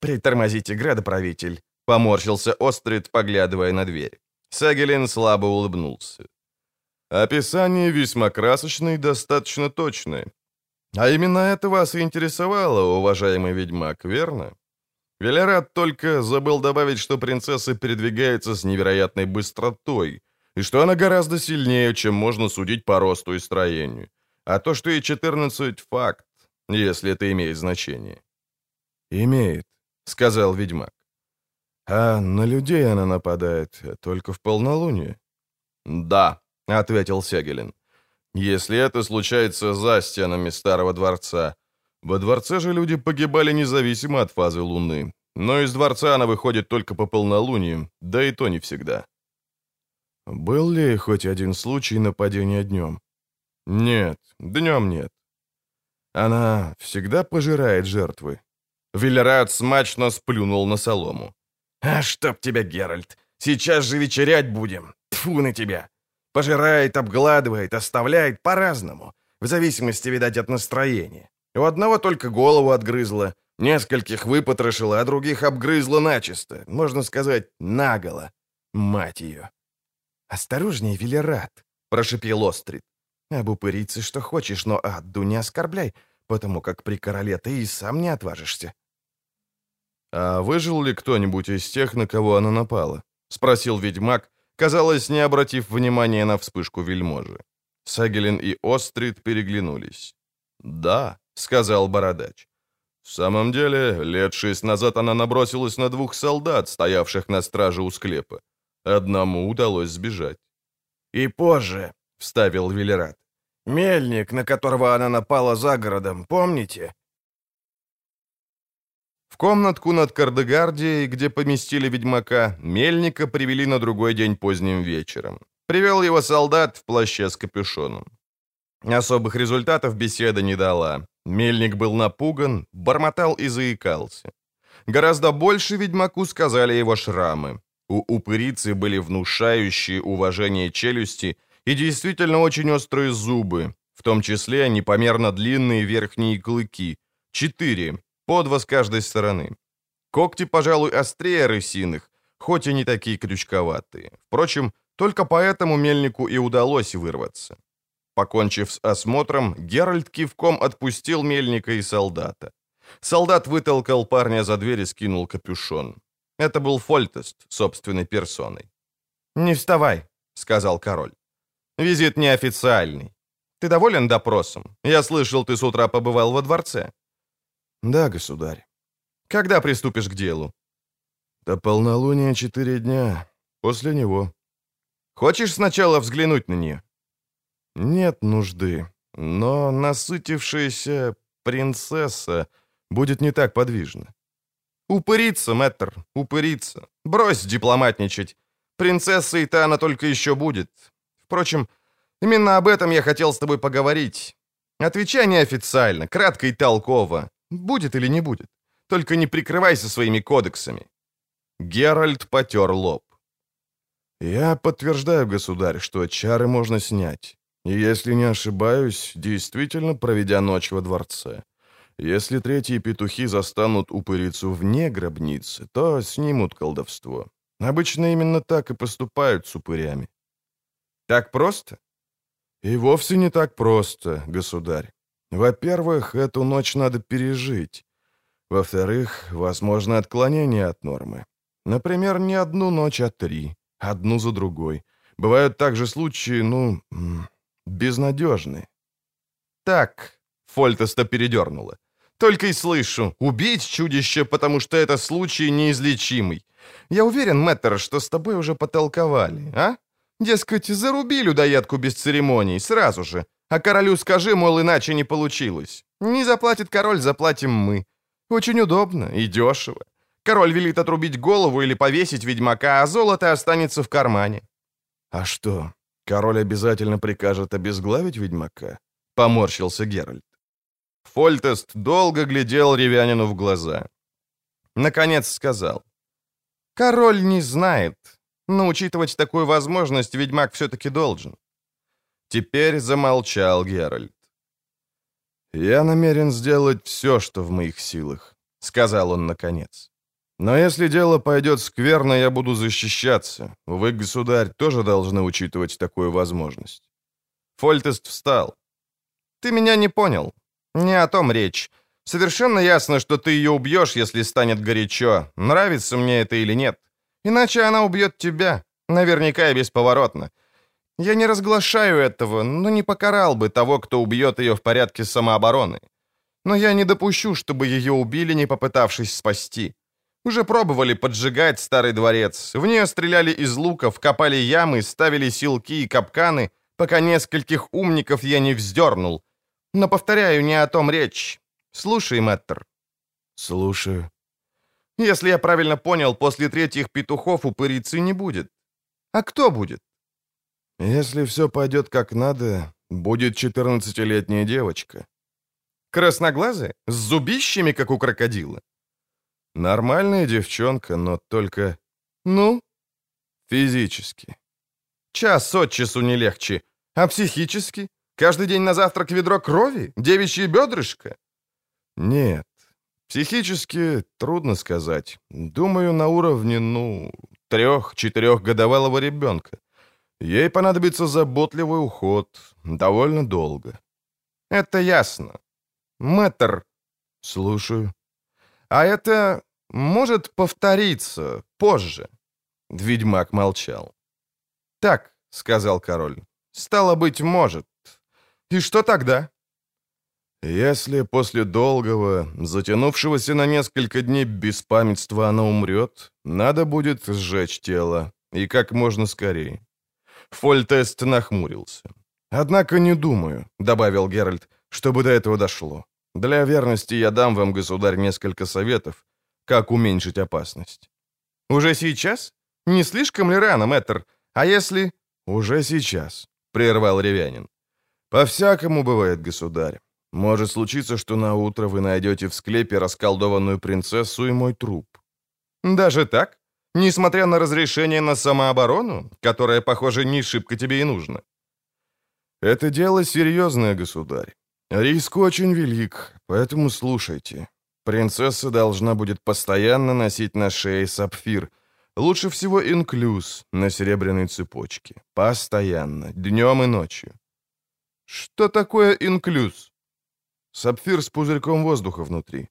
«Притормозите, градоправитель», — поморщился Острид, поглядывая на дверь. Сагелин слабо улыбнулся. «Описание весьма красочное и достаточно точное. А именно это вас и интересовало, уважаемый ведьмак, верно? Велерат только забыл добавить, что принцесса передвигается с невероятной быстротой, и что она гораздо сильнее, чем можно судить по росту и строению. А то, что ей 14 — факт, если это имеет значение. «Имеет», — сказал ведьмак. «А на людей она нападает только в полнолуние?» «Да», — ответил Сегелин. «Если это случается за стенами старого дворца. Во дворце же люди погибали независимо от фазы луны. Но из дворца она выходит только по полнолунию, да и то не всегда». «Был ли хоть один случай нападения днем?» «Нет, днем нет». «Она всегда пожирает жертвы?» Вильярат смачно сплюнул на солому. «А чтоб тебя, Геральт! Сейчас же вечерять будем! Тфу на тебя! Пожирает, обгладывает, оставляет по-разному, в зависимости, видать, от настроения. У одного только голову отгрызла, нескольких выпотрошила, а других обгрызла начисто, можно сказать, наголо. Мать ее!» «Осторожней, Вильярат!» — прошипел Острид. Об упырице что хочешь, но Адду не оскорбляй, потому как при короле ты и сам не отважишься». «А выжил ли кто-нибудь из тех, на кого она напала?» — спросил ведьмак, казалось, не обратив внимания на вспышку вельможи. Сагелин и Острид переглянулись. «Да», — сказал Бородач. «В самом деле, лет шесть назад она набросилась на двух солдат, стоявших на страже у склепа. Одному удалось сбежать». «И позже», — вставил Велерат. «Мельник, на которого она напала за городом, помните?» В комнатку над Кардегардией, где поместили ведьмака, Мельника привели на другой день поздним вечером. Привел его солдат в плаще с капюшоном. Особых результатов беседа не дала. Мельник был напуган, бормотал и заикался. Гораздо больше ведьмаку сказали его шрамы. У упырицы были внушающие уважение челюсти и действительно очень острые зубы, в том числе непомерно длинные верхние клыки, четыре, по два с каждой стороны. Когти, пожалуй, острее рысиных, хоть и не такие крючковатые. Впрочем, только поэтому мельнику и удалось вырваться. Покончив с осмотром, Геральт кивком отпустил мельника и солдата. Солдат вытолкал парня за дверь и скинул капюшон. Это был Фольтест, собственной персоной. «Не вставай», — сказал король. «Визит неофициальный. Ты доволен допросом? Я слышал, ты с утра побывал во дворце». «Да, государь». «Когда приступишь к делу?» «До полнолуния четыре дня. После него». «Хочешь сначала взглянуть на нее?» «Нет нужды. Но насытившаяся принцесса будет не так подвижна». «Упыриться, мэтр, упыриться. Брось дипломатничать. Принцессой-то она только еще будет. Впрочем, именно об этом я хотел с тобой поговорить. Отвечай неофициально, кратко и толково. Будет или не будет. Только не прикрывайся своими кодексами». Геральт потер лоб. «Я подтверждаю, государь, что чары можно снять. И если не ошибаюсь, действительно проведя ночь во дворце. Если третьи петухи застанут упырицу вне гробницы, то снимут колдовство. Обычно именно так и поступают с упырями. Так просто? И вовсе не так просто, государь. Во-первых, эту ночь надо пережить. Во-вторых, возможно отклонение от нормы. Например, не одну ночь, а три. Одну за другой. Бывают также случаи, ну, безнадежны. Так, Фольтеста передернула. Только и слышу, убить чудище, потому что это случай неизлечимый. Я уверен, мэтр, что с тобой уже потолковали, а? Дескать, заруби людоедку без церемоний, сразу же. А королю скажи, мол, иначе не получилось. Не заплатит король, заплатим мы. Очень удобно и дешево. Король велит отрубить голову или повесить ведьмака, а золото останется в кармане. А что, король обязательно прикажет обезглавить ведьмака? Поморщился Геральт. Фольтест долго глядел Ревянину в глаза. Наконец сказал. «Король не знает, но учитывать такую возможность ведьмак все-таки должен». Теперь замолчал Геральт. «Я намерен сделать все, что в моих силах», — сказал он наконец. «Но если дело пойдет скверно, я буду защищаться. Вы, государь, тоже должны учитывать такую возможность». Фольтест встал. «Ты меня не понял. Не о том речь. Совершенно ясно, что ты ее убьешь, если станет горячо, нравится мне это или нет. Иначе она убьет тебя, наверняка и бесповоротно. Я не разглашаю этого, но не покарал бы того, кто убьет ее в порядке самообороны. Но я не допущу, чтобы ее убили, не попытавшись спасти. Уже пробовали поджигать старый дворец. В нее стреляли из луков, копали ямы, ставили силки и капканы, пока нескольких умников я не вздернул. Но, повторяю, не о том речь. Слушай, Мэттер». «Слушаю». «Если я правильно понял, после третьих петухов упырицы не будет. А кто будет?» «Если все пойдет как надо, будет 14-летняя девочка». «Красноглазая? С зубищами, как у крокодила?» «Нормальная девчонка, но только...» «Ну?» «Физически». «Час от часу не легче. А психически? Каждый день на завтрак ведро крови? Девичье бедрышко?» «Нет. Психически трудно сказать. Думаю, на уровне, ну, трех-четырехгодовалого ребенка. Ей понадобится заботливый уход. Довольно долго». «Это ясно. Мэтр...» «Слушаю». «А это может повториться позже?» Ведьмак молчал. «Так», — сказал король, — «стало быть, может. И что тогда?» «Если после долгого, затянувшегося на несколько дней беспамятства она умрет, надо будет сжечь тело, и как можно скорее». Фольтест нахмурился. «Однако не думаю», — добавил Геральт, — «чтобы до этого дошло. Для верности я дам вам, государь, несколько советов, как уменьшить опасность. «Уже сейчас? Не слишком ли рано, мэтр? А если...» «Уже сейчас», — прервал Ревянин. «По-всякому бывает, государь. Может случиться, что на утро вы найдете в склепе расколдованную принцессу и мой труп». «Даже так? Несмотря на разрешение на самооборону, которое, похоже, не шибко тебе и нужно?» «Это дело серьезное, государь. Риск очень велик, поэтому слушайте. Принцесса должна будет постоянно носить на шее сапфир. Лучше всего инклюз на серебряной цепочке. Постоянно, днем и ночью. Что такое инклюз? Сапфир с пузырьком воздуха внутри.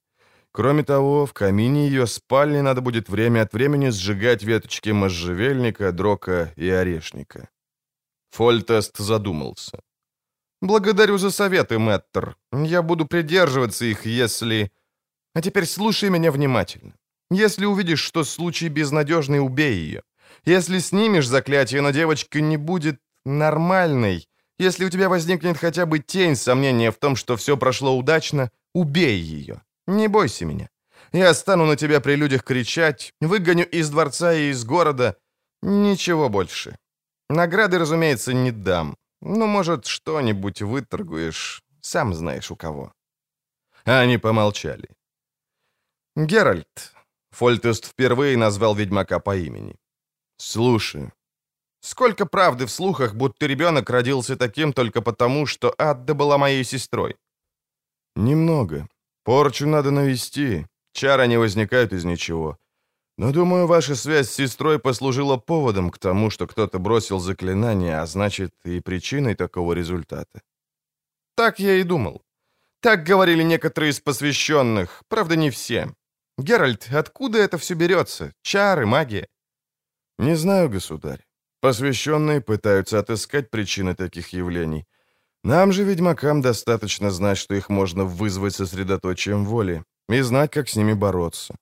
Кроме того, в камине ее спальни надо будет время от времени сжигать веточки можжевельника, дрока и орешника. Фольтест задумался. «Благодарю за советы, Мэттер. Я буду придерживаться их, если...» А теперь слушай меня внимательно. Если увидишь, что случай безнадежный, убей ее. Если снимешь заклятие, но девочка не будет нормальной, если у тебя возникнет хотя бы тень сомнения в том, что все прошло удачно, убей ее. Не бойся меня. Я стану на тебя при людях кричать, выгоню из дворца и из города. Ничего больше. Награды, разумеется, не дам. Ну, может, что-нибудь выторгуешь, сам знаешь у кого». Они помолчали. «Геральт». Фольтест впервые назвал ведьмака по имени. «Слушаю. Сколько правды в слухах, будто ребенок родился таким только потому, что Адда была моей сестрой?» «Немного. Порчу надо навести. Чары не возникают из ничего. Но, думаю, ваша связь с сестрой послужила поводом к тому, что кто-то бросил заклинание, а значит, и причиной такого результата». «Так я и думал. Так говорили некоторые из посвященных, правда, не все. Геральт, откуда это все берется? Чары, магия?» «Не знаю, государь. Посвященные пытаются отыскать причины таких явлений. Нам же, ведьмакам, достаточно знать, что их можно вызвать сосредоточием воли и знать, как с ними бороться.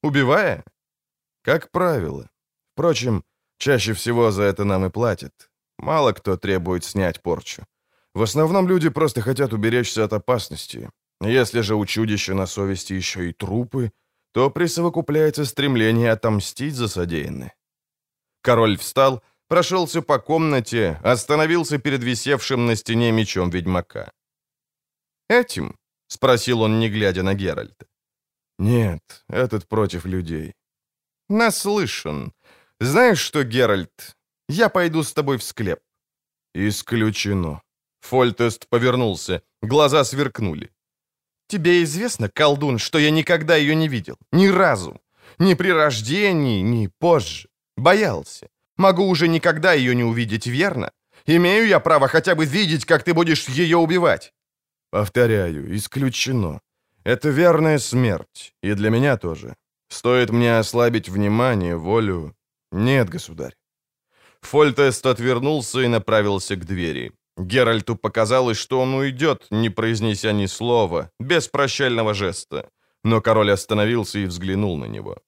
Убивая? Как правило. Впрочем, чаще всего за это нам и платят. Мало кто требует снять порчу. В основном люди просто хотят уберечься от опасности. Если же у чудища на совести еще и трупы, то присовокупляется стремление отомстить за содеянное. Король встал, прошелся по комнате, остановился перед висевшим на стене мечом ведьмака. «Этим?» — спросил он, не глядя на Геральта. «Нет, этот против людей». «Наслышан. Знаешь что, Геральт, я пойду с тобой в склеп». «Исключено». Фольтест повернулся, глаза сверкнули. Тебе известно, колдун, что я никогда ее не видел? Ни разу. Ни при рождении, ни позже. Боялся. Могу уже никогда ее не увидеть, верно? Имею я право хотя бы видеть, как ты будешь ее убивать?» «Повторяю, исключено. Это верная смерть. И для меня тоже. Стоит мне ослабить внимание, волю... Нет, государь». Фольтест отвернулся и направился к двери. Геральту показалось, что он уйдет, не произнеся ни слова, без прощального жеста. Но король остановился и взглянул на него.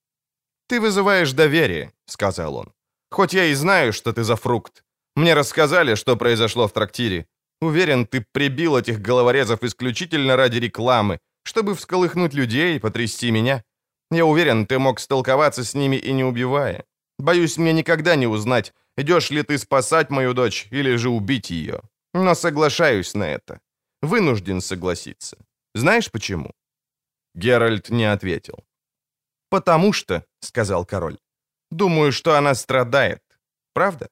«Ты вызываешь доверие», — сказал он. «Хоть я и знаю, что ты за фрукт. Мне рассказали, что произошло в трактире. Уверен, ты прибил этих головорезов исключительно ради рекламы, чтобы всколыхнуть людей и потрясти меня. Я уверен, ты мог столковаться с ними и не убивая. Боюсь, мне никогда не узнать, идешь ли ты спасать мою дочь или же убить ее. Но соглашаюсь на это. Вынужден согласиться. Знаешь почему?» Геральт не ответил. «Потому что», — сказал король, — «думаю, что она страдает. Правда?»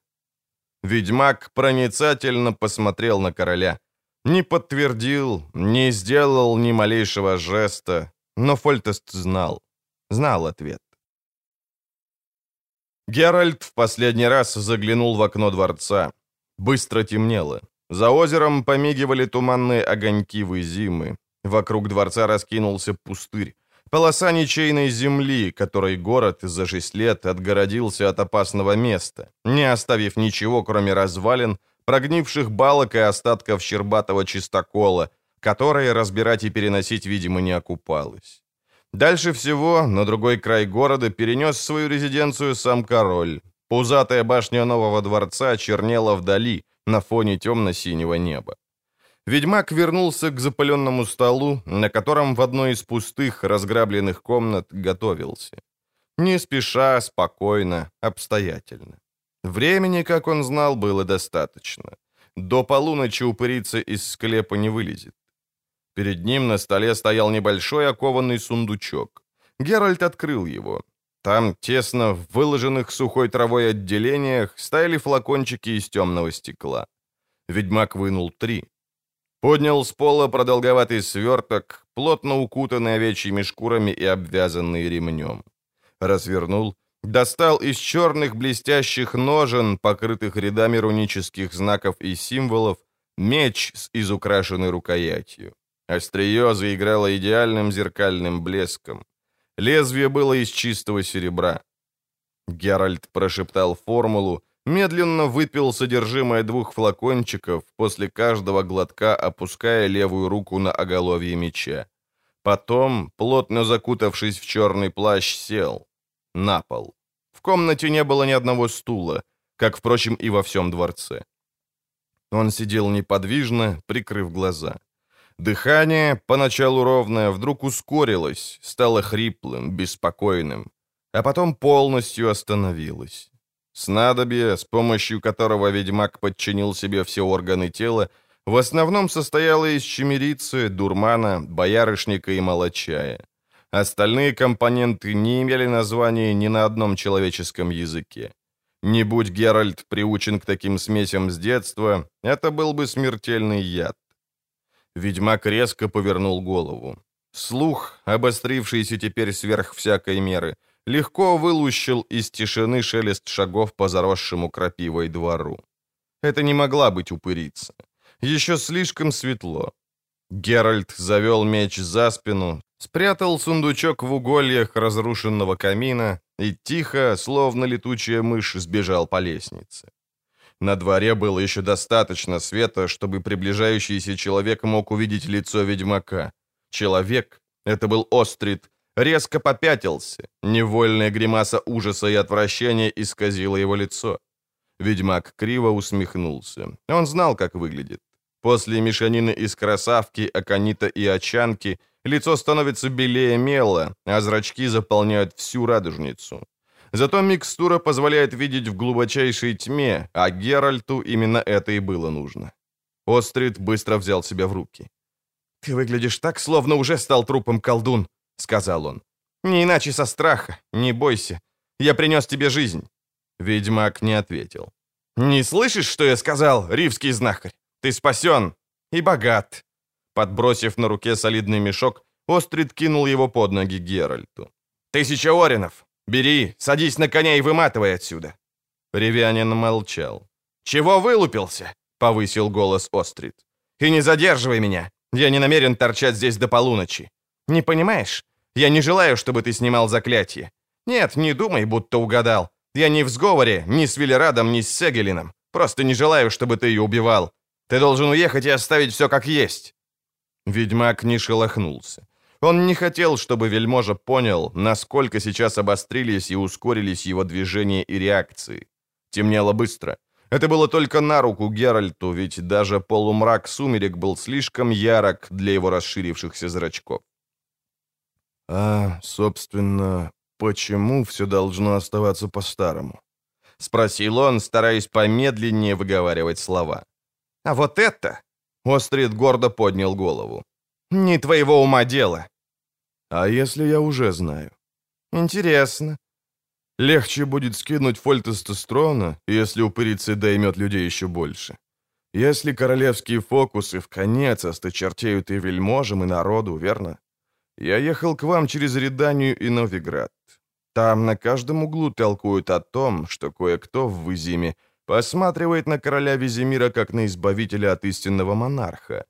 Ведьмак проницательно посмотрел на короля. Не подтвердил, не сделал ни малейшего жеста, но Фольтест знал. Знал ответ. Геральт в последний раз заглянул в окно дворца. Быстро темнело. За озером помигивали туманные огоньки Вызимы. Вокруг дворца раскинулся пустырь. Полоса ничейной земли, которой город за шесть лет отгородился от опасного места, не оставив ничего, кроме развалин, прогнивших балок и остатков щербатого чистокола, которые разбирать и переносить, видимо, не окупалось. Дальше всего на другой край города перенес свою резиденцию сам король. Пузатая башня нового дворца чернела вдали, на фоне темно-синего неба. Ведьмак вернулся к запаленному столу, на котором в одной из пустых, разграбленных комнат готовился. Не спеша, спокойно, обстоятельно. Времени, как он знал, было достаточно. До полуночи упырица из склепа не вылезет. Перед ним на столе стоял небольшой окованный сундучок. Геральт открыл его. Там, тесно в выложенных сухой травой отделениях, стояли флакончики из темного стекла. Ведьмак вынул три. Поднял с пола продолговатый сверток, плотно укутанный овечьими шкурами и обвязанный ремнем. Развернул, достал из черных блестящих ножен, покрытых рядами рунических знаков и символов, меч с изукрашенной рукоятью. Острие заиграло идеальным зеркальным блеском. Лезвие было из чистого серебра. Геральт прошептал формулу, медленно выпил содержимое двух флакончиков, после каждого глотка опуская левую руку на оголовье меча. Потом, плотно закутавшись в черный плащ, сел. На пол. В комнате не было ни одного стула, как, впрочем, и во всем дворце. Он сидел неподвижно, прикрыв глаза. Дыхание, поначалу ровное, вдруг ускорилось, стало хриплым, беспокойным, а потом полностью остановилось. Снадобье, с помощью которого ведьмак подчинил себе все органы тела, в основном состояло из чемерицы, дурмана, боярышника и молочая. Остальные компоненты не имели названия ни на одном человеческом языке. Не будь Геральт приучен к таким смесям с детства, это был бы смертельный яд. Ведьмак резко повернул голову. Слух, обострившийся теперь сверх всякой меры, легко вылущил из тишины шелест шагов по заросшему крапивой двору. Это не могла быть упырица. Еще слишком светло. Геральт завел меч за спину, спрятал сундучок в угольях разрушенного камина и тихо, словно летучая мышь, сбежал по лестнице. На дворе было еще достаточно света, чтобы приближающийся человек мог увидеть лицо ведьмака. Человек, это был Острид, резко попятился. Невольная гримаса ужаса и отвращения исказила его лицо. Ведьмак криво усмехнулся. Он знал, как выглядит. После мешанины из красавки, аконита и очанки лицо становится белее мела, а зрачки заполняют всю радужницу. Зато микстура позволяет видеть в глубочайшей тьме, а Геральту именно это и было нужно. Острид быстро взял себя в руки. «Ты выглядишь так, словно уже стал трупом колдун», — сказал он. «Не иначе со страха. Не бойся. Я принес тебе жизнь». Ведьмак не ответил. «Не слышишь, что я сказал, ривский знахарь? Ты спасен и богат». Подбросив на руке солидный мешок, Острид кинул его под ноги Геральту. «Тысяча оренов. Бери, садись на коня и выматывай отсюда». Ревянин молчал. «Чего вылупился?» — повысил голос Острид. «И не задерживай меня. Я не намерен торчать здесь до полуночи. Не понимаешь? Я не желаю, чтобы ты снимал заклятие. Нет, не думай, будто угадал. Я не в сговоре ни с Велерадом, ни с Сегелином. Просто не желаю, чтобы ты ее убивал. Ты должен уехать и оставить все как есть». Ведьмак не шелохнулся. Он не хотел, чтобы вельможа понял, насколько сейчас обострились и ускорились его движения и реакции. Темнело быстро. Это было только на руку Геральту, ведь даже полумрак сумерек был слишком ярок для его расширившихся зрачков. «А, собственно, почему все должно оставаться по-старому?» — спросил он, стараясь помедленнее выговаривать слова. «А вот это...» — Острид гордо поднял голову. «Не твоего ума дело. А если я уже знаю? Интересно. Легче будет скинуть фоль тестостерона, если упырица доймет людей еще больше. Если королевские фокусы в конец осточертеют и вельможам, и народу, верно? Я ехал к вам через Реданию и Новиград. Там на каждом углу толкуют о том, что кое-кто в Вызиме посматривает на короля Визимира как на избавителя от истинного монарха.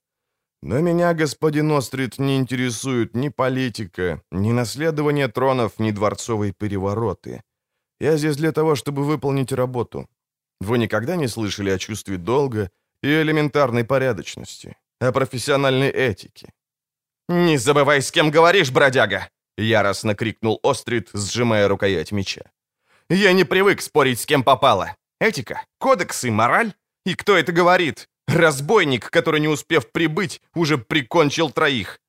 Но меня, господин Острид, не интересует ни политика, ни наследование тронов, ни дворцовые перевороты. Я здесь для того, чтобы выполнить работу. Вы никогда не слышали о чувстве долга и элементарной порядочности, о профессиональной этике? «Не забывай, с кем говоришь, бродяга!» — яростно крикнул Острид, сжимая рукоять меча. «Я не привык спорить с кем попало. Этика, кодексы, мораль? И кто это говорит? Разбойник, который, не успев прибыть, уже прикончил троих.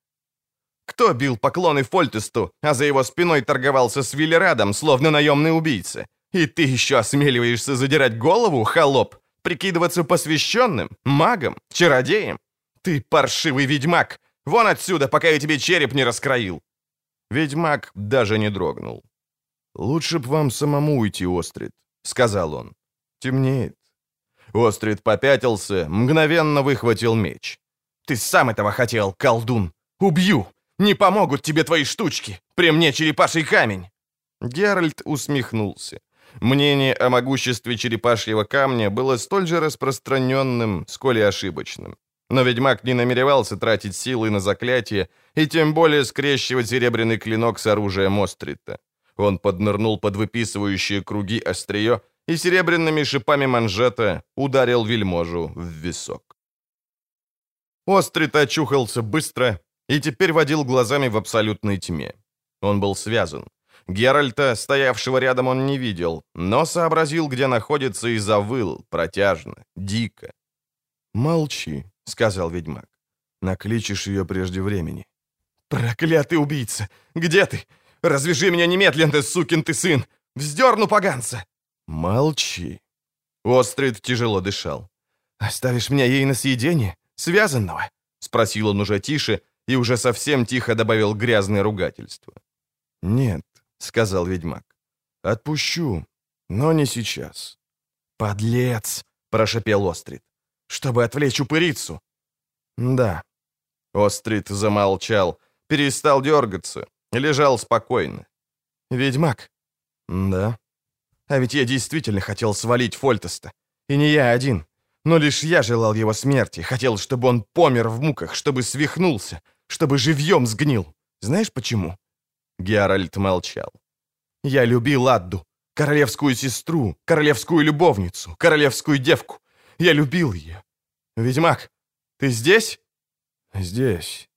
Кто бил поклоны Фольтесту, а за его спиной торговался с Виллерадом, словно наемный убийца? И ты еще осмеливаешься задирать голову, холоп? Прикидываться посвященным? Магом? Чародеем? Ты паршивый ведьмак! Вон отсюда, пока я тебе череп не раскроил!» Ведьмак даже не дрогнул. «Лучше б вам самому уйти, Острид», — сказал он. «Темнеет». Острид попятился, мгновенно выхватил меч. «Ты сам этого хотел, колдун! Убью! Не помогут тебе твои штучки! При мне черепаший камень!» Геральт усмехнулся. Мнение о могуществе черепашьего камня было столь же распространенным, сколь и ошибочным. Но ведьмак не намеревался тратить силы на заклятие и тем более скрещивать серебряный клинок с оружием Острита. Он поднырнул под выписывающие круги острие и серебряными шипами манжета ударил вельможу в висок. Острит очухался быстро и теперь водил глазами в абсолютной тьме. Он был связан. Геральта, стоявшего рядом, он не видел, но сообразил, где находится, и завыл, протяжно, дико. «Молчи», — сказал ведьмак. «Накличешь ее прежде времени». «Проклятый убийца! Где ты? Развяжи меня немедленно, сукин ты сын! Вздерну поганца!» «Молчи!» Острид тяжело дышал. «Оставишь меня ей на съедение? Связанного?» Спросил он уже тише и уже совсем тихо добавил грязное ругательство. «Нет», — сказал ведьмак. «Отпущу, но не сейчас». «Подлец!» — прошепел Острид. «Чтобы отвлечь упырицу!» «Да». Острид замолчал, перестал дергаться, лежал спокойно. «Ведьмак?» «Да». А ведь я действительно хотел свалить Фольтеста. И не я один. Но лишь я желал его смерти, хотел, чтобы он помер в муках, чтобы свихнулся, чтобы живьем сгнил. Знаешь почему?» Геральт молчал. «Я любил Адду, королевскую сестру, королевскую любовницу, королевскую девку. Я любил ее. Ведьмак, ты здесь?» «Здесь».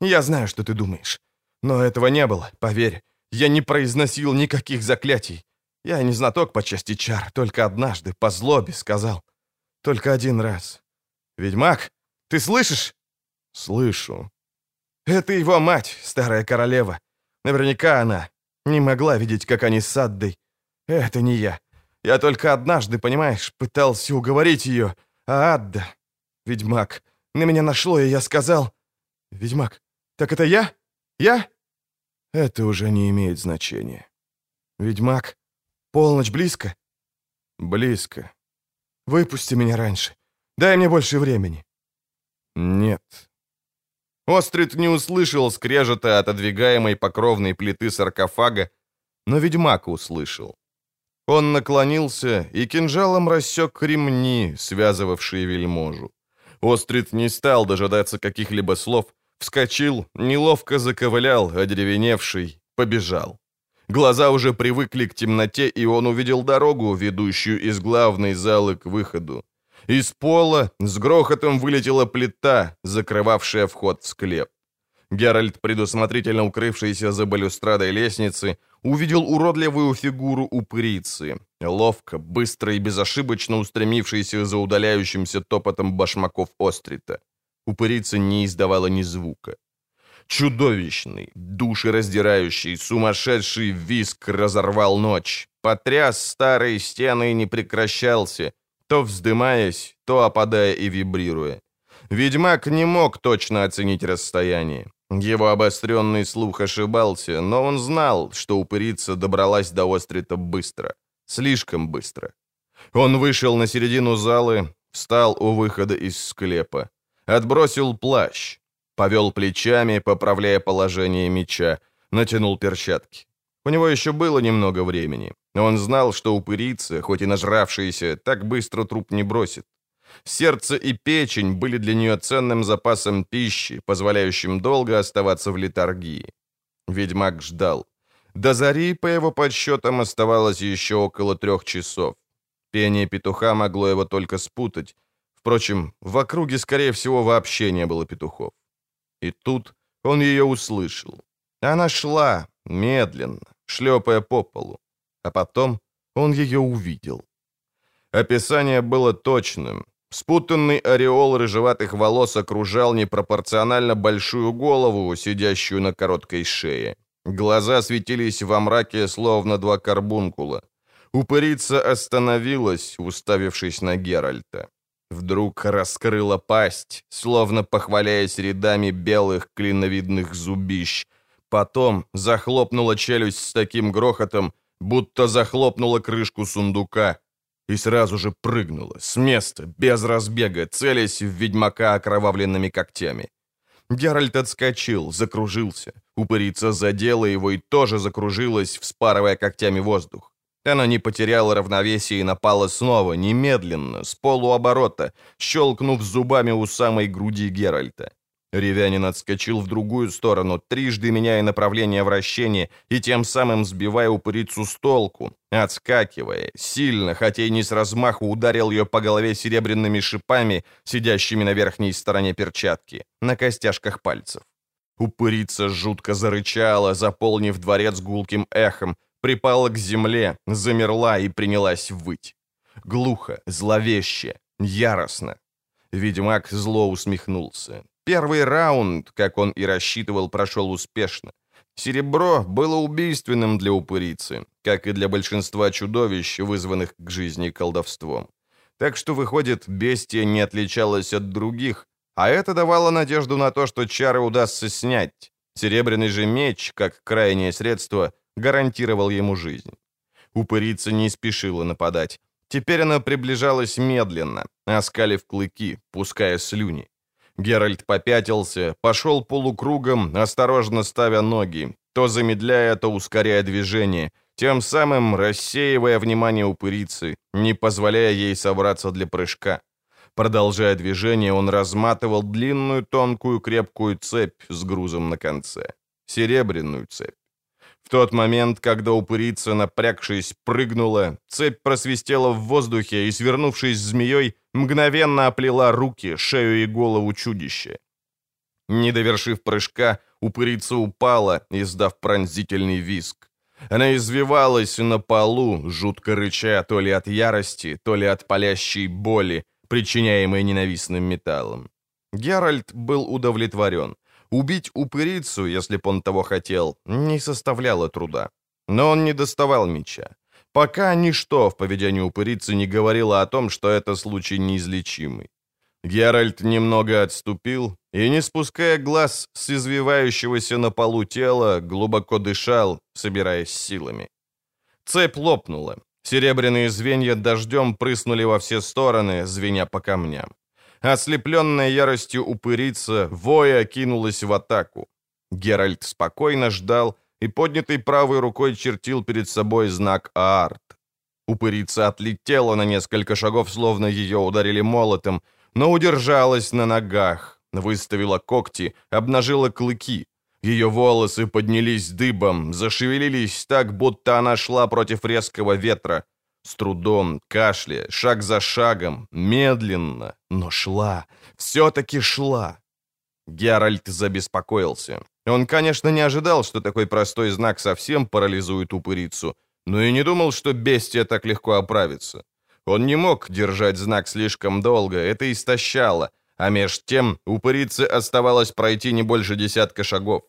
«Я знаю, что ты думаешь. Но этого не было, поверь. Я не произносил никаких заклятий. Я не знаток по части чар, только однажды, по злобе, сказал. Только один раз. «Ведьмак, ты слышишь?» «Слышу». «Это его мать, старая королева. Наверняка она не могла видеть, как они с Аддой. Это не я. Я только однажды, понимаешь, пытался уговорить ее, а Адда... Ведьмак, на меня нашло, и я сказал... Ведьмак, так это я? Я?» «Это уже не имеет значения. Ведьмак, Полночь близко?» «Близко. Выпусти меня раньше. Дай мне больше времени». «Нет». Острид не услышал скрежета отодвигаемой покровной плиты саркофага, но ведьмак услышал. Он наклонился и кинжалом рассек ремни, связывавшие вельможу. Острид не стал дожидаться каких-либо слов, вскочил, неловко заковылял, одеревеневший, побежал. Глаза уже привыкли к темноте, и он увидел дорогу, ведущую из главной залы к выходу. Из пола с грохотом вылетела плита, закрывавшая вход в склеп. Геральт, предусмотрительно укрывшийся за балюстрадой лестницы, увидел уродливую фигуру упырицы, ловко, быстро и безошибочно устремившейся за удаляющимся топотом башмаков Острита. Упырица не издавала ни звука. Чудовищный, душераздирающий, сумасшедший виск разорвал ночь. Потряс старые стены и не прекращался, то вздымаясь, то опадая и вибрируя. Ведьмак не мог точно оценить расстояние. Его обостренный слух ошибался, но он знал, что упырица добралась до Острита быстро. Слишком быстро. Он вышел на середину залы, встал у выхода из склепа. Отбросил плащ. Повел плечами, поправляя положение меча, натянул перчатки. У него еще было немного времени. Он знал, что упырица, хоть и нажравшаяся, так быстро труп не бросит. Сердце и печень были для нее ценным запасом пищи, позволяющим долго оставаться в литургии. Ведьмак ждал. До зари, по его подсчетам, оставалось еще около трех часов. Пение петуха могло его только спутать. Впрочем, в округе, скорее всего, вообще не было петухов. И тут он ее услышал. Она шла, медленно, шлепая по полу. А потом он ее увидел. Описание было точным. Спутанный ореол рыжеватых волос окружал непропорционально большую голову, сидящую на короткой шее. Глаза светились во мраке, словно два карбункула. Упырица остановилась, уставившись на Геральта. Вдруг раскрыла пасть, словно похваляясь рядами белых клиновидных зубищ. Потом захлопнула челюсть с таким грохотом, будто захлопнула крышку сундука. И сразу же прыгнула, с места, без разбега, целясь в ведьмака окровавленными когтями. Геральт отскочил, закружился. Упырица задела его и тоже закружилась, вспарывая когтями воздух. Она не потеряла равновесие и напала снова, немедленно, с полуоборота, щелкнув зубами у самой груди Геральта. Ревянин отскочил в другую сторону, трижды меняя направление вращения и тем самым сбивая упырицу с толку. Отскакивая, сильно, хотя и не с размаху, ударил ее по голове серебряными шипами, сидящими на верхней стороне перчатки, на костяшках пальцев. Упырица жутко зарычала, заполнив дворец гулким эхом, припала к земле, замерла и принялась выть. Глухо, зловеще, яростно. Ведьмак зло усмехнулся. Первый раунд, как он и рассчитывал, прошел успешно. Серебро было убийственным для упырицы, как и для большинства чудовищ, вызванных к жизни колдовством. Так что, выходит, бестия не отличалась от других, а это давало надежду на то, что чары удастся снять. Серебряный же меч, как крайнее средство, гарантировал ему жизнь. Упырица не спешила нападать. Теперь она приближалась медленно, оскалив клыки, пуская слюни. Геральт попятился, пошел полукругом, осторожно ставя ноги, то замедляя, то ускоряя движение, тем самым рассеивая внимание упырицы, не позволяя ей собраться для прыжка. Продолжая движение, он разматывал длинную тонкую крепкую цепь с грузом на конце. Серебряную цепь. Тот момент, когда упырица, напрягшись, прыгнула, цепь просвистела в воздухе и, свернувшись змеей, мгновенно оплела руки, шею и голову чудища. Не довершив прыжка, упырица упала, издав пронзительный виск. Она извивалась на полу, жутко рыча то ли от ярости, то ли от палящей боли, причиняемой ненавистным металлом. Геральт был удовлетворен. Убить упырицу, если б он того хотел, не составляло труда. Но он не доставал меча. Пока ничто в поведении упырицы не говорило о том, что это случай неизлечимый. Геральт немного отступил и, не спуская глаз с извивающегося на полу тела, глубоко дышал, собираясь силами. Цепь лопнула. Серебряные звенья дождем прыснули во все стороны, звеня по камням. Ослепленная яростью упырица, воя кинулась в атаку. Геральт спокойно ждал и поднятой правой рукой чертил перед собой знак Аарт. Упырица отлетела на несколько шагов, словно ее ударили молотом, но удержалась на ногах, выставила когти, обнажила клыки. Ее волосы поднялись дыбом, зашевелились так, будто она шла против резкого ветра, с трудом, кашляя, шаг за шагом, медленно, но шла, все-таки шла. Геральт забеспокоился. Он, конечно, не ожидал, что такой простой знак совсем парализует упырицу, но и не думал, что бестия так легко оправится. Он не мог держать знак слишком долго, это истощало, а меж тем упырице оставалось пройти не больше десятка шагов.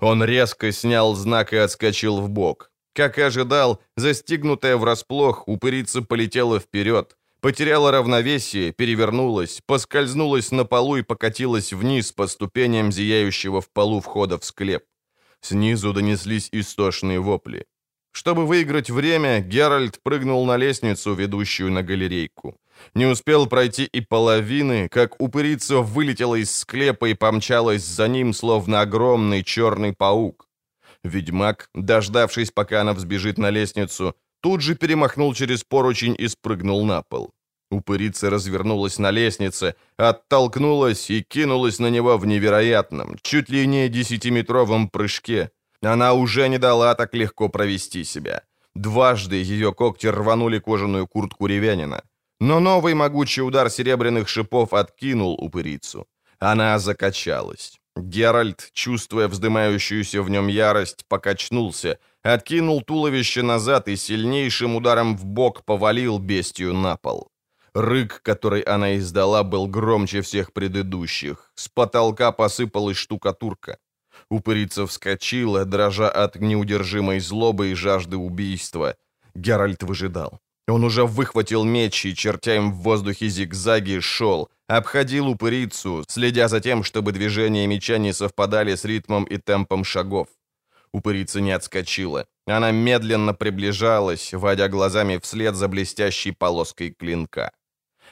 Он резко снял знак и отскочил в бок. Как и ожидал, застигнутая врасплох, упырица полетела вперед, потеряла равновесие, перевернулась, поскользнулась на полу и покатилась вниз по ступеням зияющего в полу входа в склеп. Снизу донеслись истошные вопли. Чтобы выиграть время, Геральт прыгнул на лестницу, ведущую на галерейку. Не успел пройти и половины, как упырица вылетела из склепа и помчалась за ним, словно огромный черный паук. Ведьмак, дождавшись, пока она взбежит на лестницу, тут же перемахнул через поручень и спрыгнул на пол. Упырица развернулась на лестнице, оттолкнулась и кинулась на него в невероятном, чуть ли не десятиметровом прыжке. Она уже не дала так легко провести себя. Дважды ее когти рванули кожаную куртку ревянина. Но новый могучий удар серебряных шипов откинул упырицу. Она закачалась. Геральт, чувствуя вздымающуюся в нем ярость, покачнулся, откинул туловище назад и сильнейшим ударом в бок повалил бестию на пол. Рык, который она издала, был громче всех предыдущих. С потолка посыпалась штукатурка. Упырица вскочила, дрожа от неудержимой злобы и жажды убийства. Геральт выжидал. Он уже выхватил меч и, чертя им в воздухе зигзаги, шел, обходил упырицу, следя за тем, чтобы движения меча не совпадали с ритмом и темпом шагов. Упырица не отскочила. Она медленно приближалась, водя глазами вслед за блестящей полоской клинка.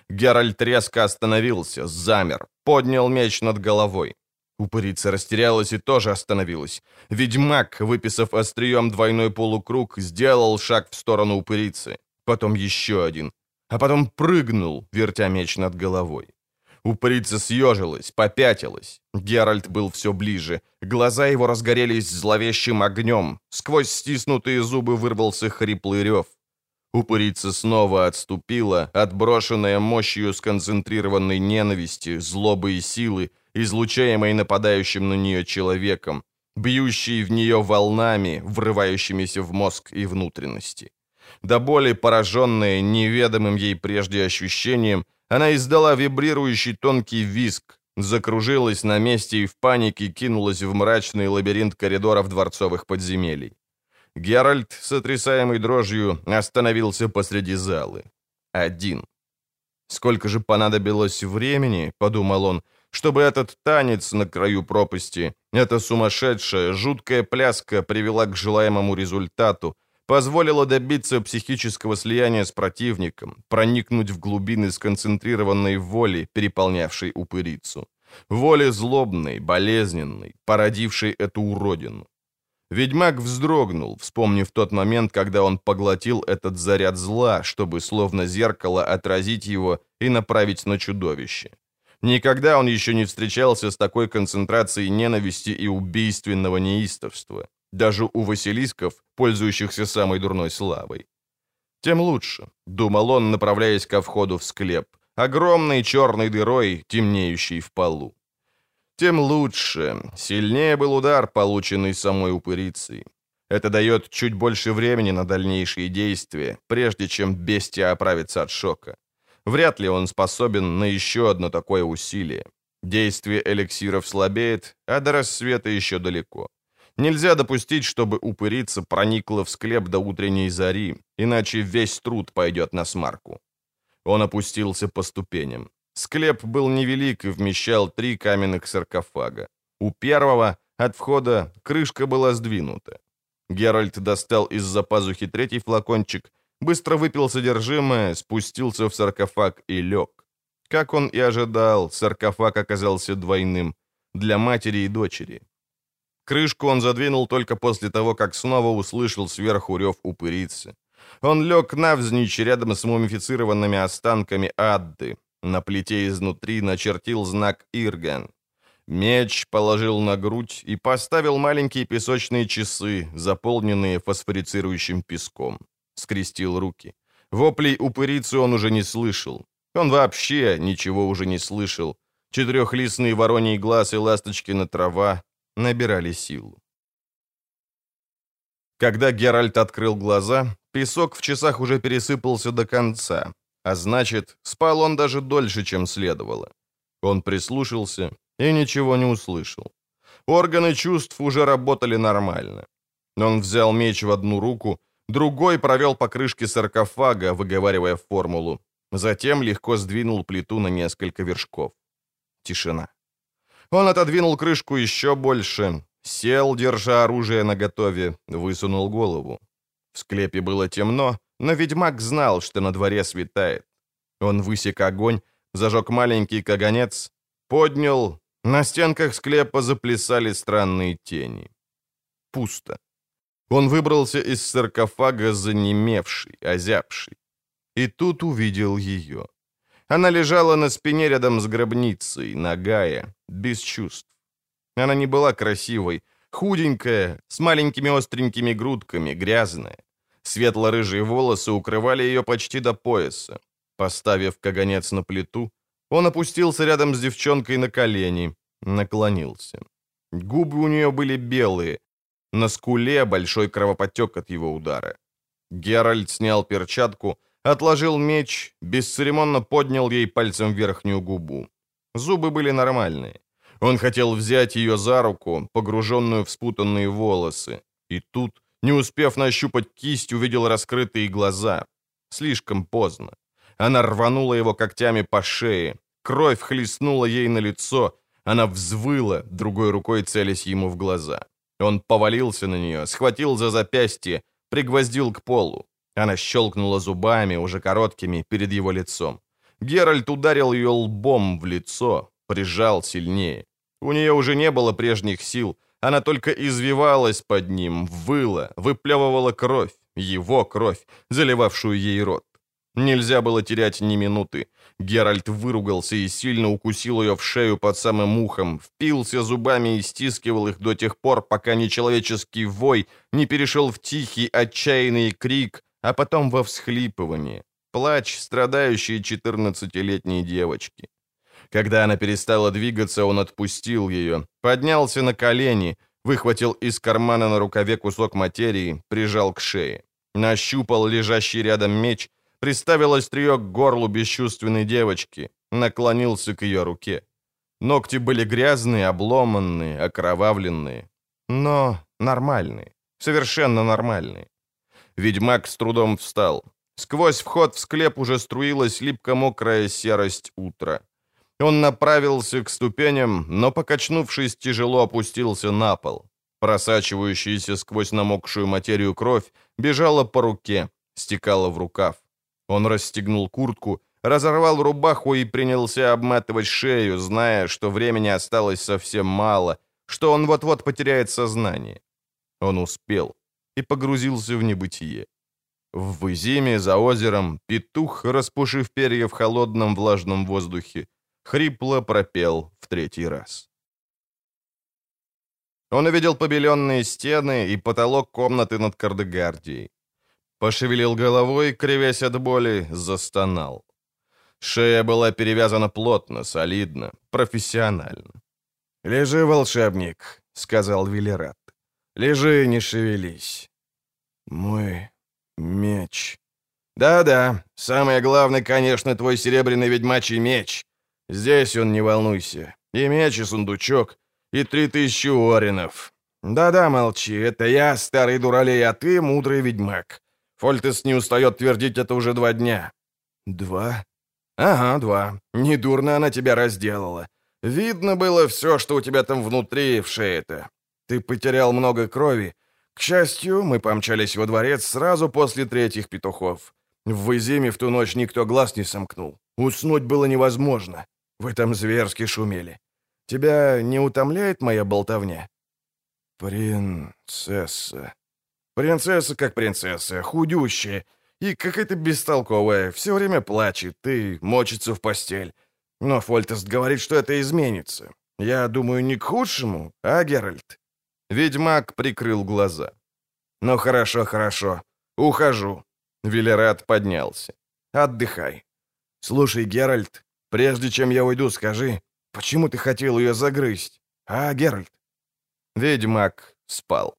Геральт резко остановился, замер, поднял меч над головой. Упырица растерялась и тоже остановилась. Ведьмак, выписав острием двойной полукруг, сделал шаг в сторону упырицы. Потом еще один. А потом прыгнул, вертя меч над головой. Упырица съежилась, попятилась. Геральт был все ближе. Глаза его разгорелись зловещим огнем. Сквозь стиснутые зубы вырвался хриплый рев. Упырица снова отступила, отброшенная мощью сконцентрированной ненависти, злобы и силы, излучаемой нападающим на нее человеком, бьющей в нее волнами, врывающимися в мозг и внутренности. До боли пораженная неведомым ей прежде ощущением, она издала вибрирующий тонкий визг, закружилась на месте и в панике кинулась в мрачный лабиринт коридоров дворцовых подземелий. Геральт, сотрясаемый дрожью, остановился посреди залы. Один. «Сколько же понадобилось времени, — подумал он, — чтобы этот танец на краю пропасти, эта сумасшедшая, жуткая пляска привела к желаемому результату, позволила добиться психического слияния с противником, проникнуть в глубины сконцентрированной воли, переполнявшей упырицу. Воли злобной, болезненной, породившей эту уродину. Ведьмак вздрогнул, вспомнив тот момент, когда он поглотил этот заряд зла, чтобы словно зеркало отразить его и направить на чудовище. Никогда он еще не встречался с такой концентрацией ненависти и убийственного неистовства, даже у василисков, пользующихся самой дурной славой. Тем лучше, думал он, направляясь ко входу в склеп, огромной черной дырой, темнеющей в полу тем лучше. Сильнее был удар, полученный самой упырицей. Это дает чуть больше времени на дальнейшие действия, прежде чем бестия оправится от шока. Вряд ли он способен на еще одно такое усилие. Действие эликсиров слабеет, а до рассвета еще далеко. Нельзя допустить, чтобы упырица проникла в склеп до утренней зари, иначе весь труд пойдет на смарку. Он опустился по ступеням. Склеп был невелик и вмещал три каменных саркофага. У первого от входа крышка была сдвинута. Геральт достал из-за пазухи третий флакончик, быстро выпил содержимое, спустился в саркофаг и лег. Как он и ожидал, саркофаг оказался двойным для матери и дочери. Крышку он задвинул только после того, как снова услышал сверху рев упырицы. Он лег навзничь рядом с мумифицированными останками Адды, на плите изнутри начертил знак «Ирген». Меч положил на грудь и поставил маленькие песочные часы, заполненные фосфорицирующим песком. Скрестил руки. Воплей упырицы он уже не слышал. Он вообще ничего уже не слышал. Четырехлистный вороний глаз и ласточкина трава набирали силу. Когда Геральт открыл глаза, песок в часах уже пересыпался до конца, а значит, спал он даже дольше, чем следовало. Он прислушался и ничего не услышал. Органы чувств уже работали нормально. Он взял меч в одну руку, другой провел по крышке саркофага, выговаривая формулу. Затем легко сдвинул плиту на несколько вершков. Тишина. Он отодвинул крышку еще больше, сел, держа оружие наготове, высунул голову. В склепе было темно, но ведьмак знал, что на дворе светает. Он высек огонь, зажег маленький каганец, поднял. На стенках склепа заплясали странные тени. Пусто. Он выбрался из саркофага занемевший, озябший. И тут увидел ее. Она лежала на спине рядом с гробницей, нагая, без чувств. Она не была красивой, худенькая, с маленькими остренькими грудками, грязная. Светло-рыжие волосы укрывали ее почти до пояса. Поставив каганец на плиту, он опустился рядом с девчонкой на колени, наклонился. Губы у нее были белые, на скуле большой кровопотек от его удара. Геральт снял перчатку, Отложил меч, бесцеремонно поднял ей пальцем верхнюю губу. Зубы были нормальные. Он хотел взять ее за руку, погруженную в спутанные волосы. И тут, не успев нащупать кисть, увидел раскрытые глаза. Слишком поздно. Она рванула его когтями по шее. Кровь хлестнула ей на лицо. Она взвыла, другой рукой целясь ему в глаза. Он повалился на нее, схватил за запястье, пригвоздил к полу. Она щелкнула зубами, уже короткими, перед его лицом. Геральт ударил ее лбом в лицо, прижал сильнее. У нее уже не было прежних сил, она только извивалась под ним, выла, выплевывала кровь, его кровь, заливавшую ей рот. Нельзя было терять ни минуты. Геральт выругался и сильно укусил ее в шею под самым ухом, впился зубами и стискивал их до тех пор, пока нечеловеческий вой не перешел в тихий, отчаянный крик, а потом во всхлипывание. Плач страдающей четырнадцатилетней девочки. Когда она перестала двигаться, он отпустил ее, поднялся на колени, выхватил из кармана на рукаве кусок материи, прижал к шее. Нащупал лежащий рядом меч, приставил острие к горлу бесчувственной девочки, наклонился к ее руке. Ногти были грязные, обломанные, окровавленные, но нормальные, совершенно нормальные. Ведьмак с трудом встал. Сквозь вход в склеп уже струилась липко-мокрая серость утра. Он направился к ступеням, но, покачнувшись, тяжело опустился на пол. Просачивающаяся сквозь намокшую материю кровь бежала по руке, стекала в рукав. Он расстегнул куртку, разорвал рубаху и принялся обматывать шею, зная, что времени осталось совсем мало, что он вот-вот потеряет сознание. Он успел и погрузился в небытие. В Вызиме за озером петух, распушив перья в холодном влажном воздухе, хрипло пропел в третий раз. Он увидел побеленные стены и потолок комнаты над Кардегардией. Пошевелил головой, кривясь от боли, застонал. Шея была перевязана плотно, солидно, профессионально. «Лежи, волшебник», — сказал Велерат. «Лежи, не шевелись». «Мой меч». «Да-да, самое главное, конечно, твой серебряный ведьмачий меч. Здесь он, не волнуйся. И меч, и сундучок, и три тысячи оринов. Да-да, молчи, это я, старый дуралей, а ты мудрый ведьмак. Фольтес не устает твердить это уже два дня. Два? Ага, два. Недурно она тебя разделала. Видно было все, что у тебя там внутри в шее-то. Ты потерял много крови. К счастью, мы помчались во дворец сразу после третьих петухов. В Изиме в ту ночь никто глаз не сомкнул. Уснуть было невозможно. Вы там зверски шумели. Тебя не утомляет моя болтовня?» «Принцесса. Принцесса как принцесса, худющая и какая-то бестолковая, все время плачет и мочится в постель. Но Фольтест говорит, что это изменится. Я думаю, не к худшему, а, Геральт?» Ведьмак прикрыл глаза. «Ну хорошо, хорошо. Ухожу». Велерат поднялся. «Отдыхай. Слушай, Геральт, Прежде чем я уйду, скажи, почему ты хотел ее загрызть? А, Геральт?» Ведьмак спал.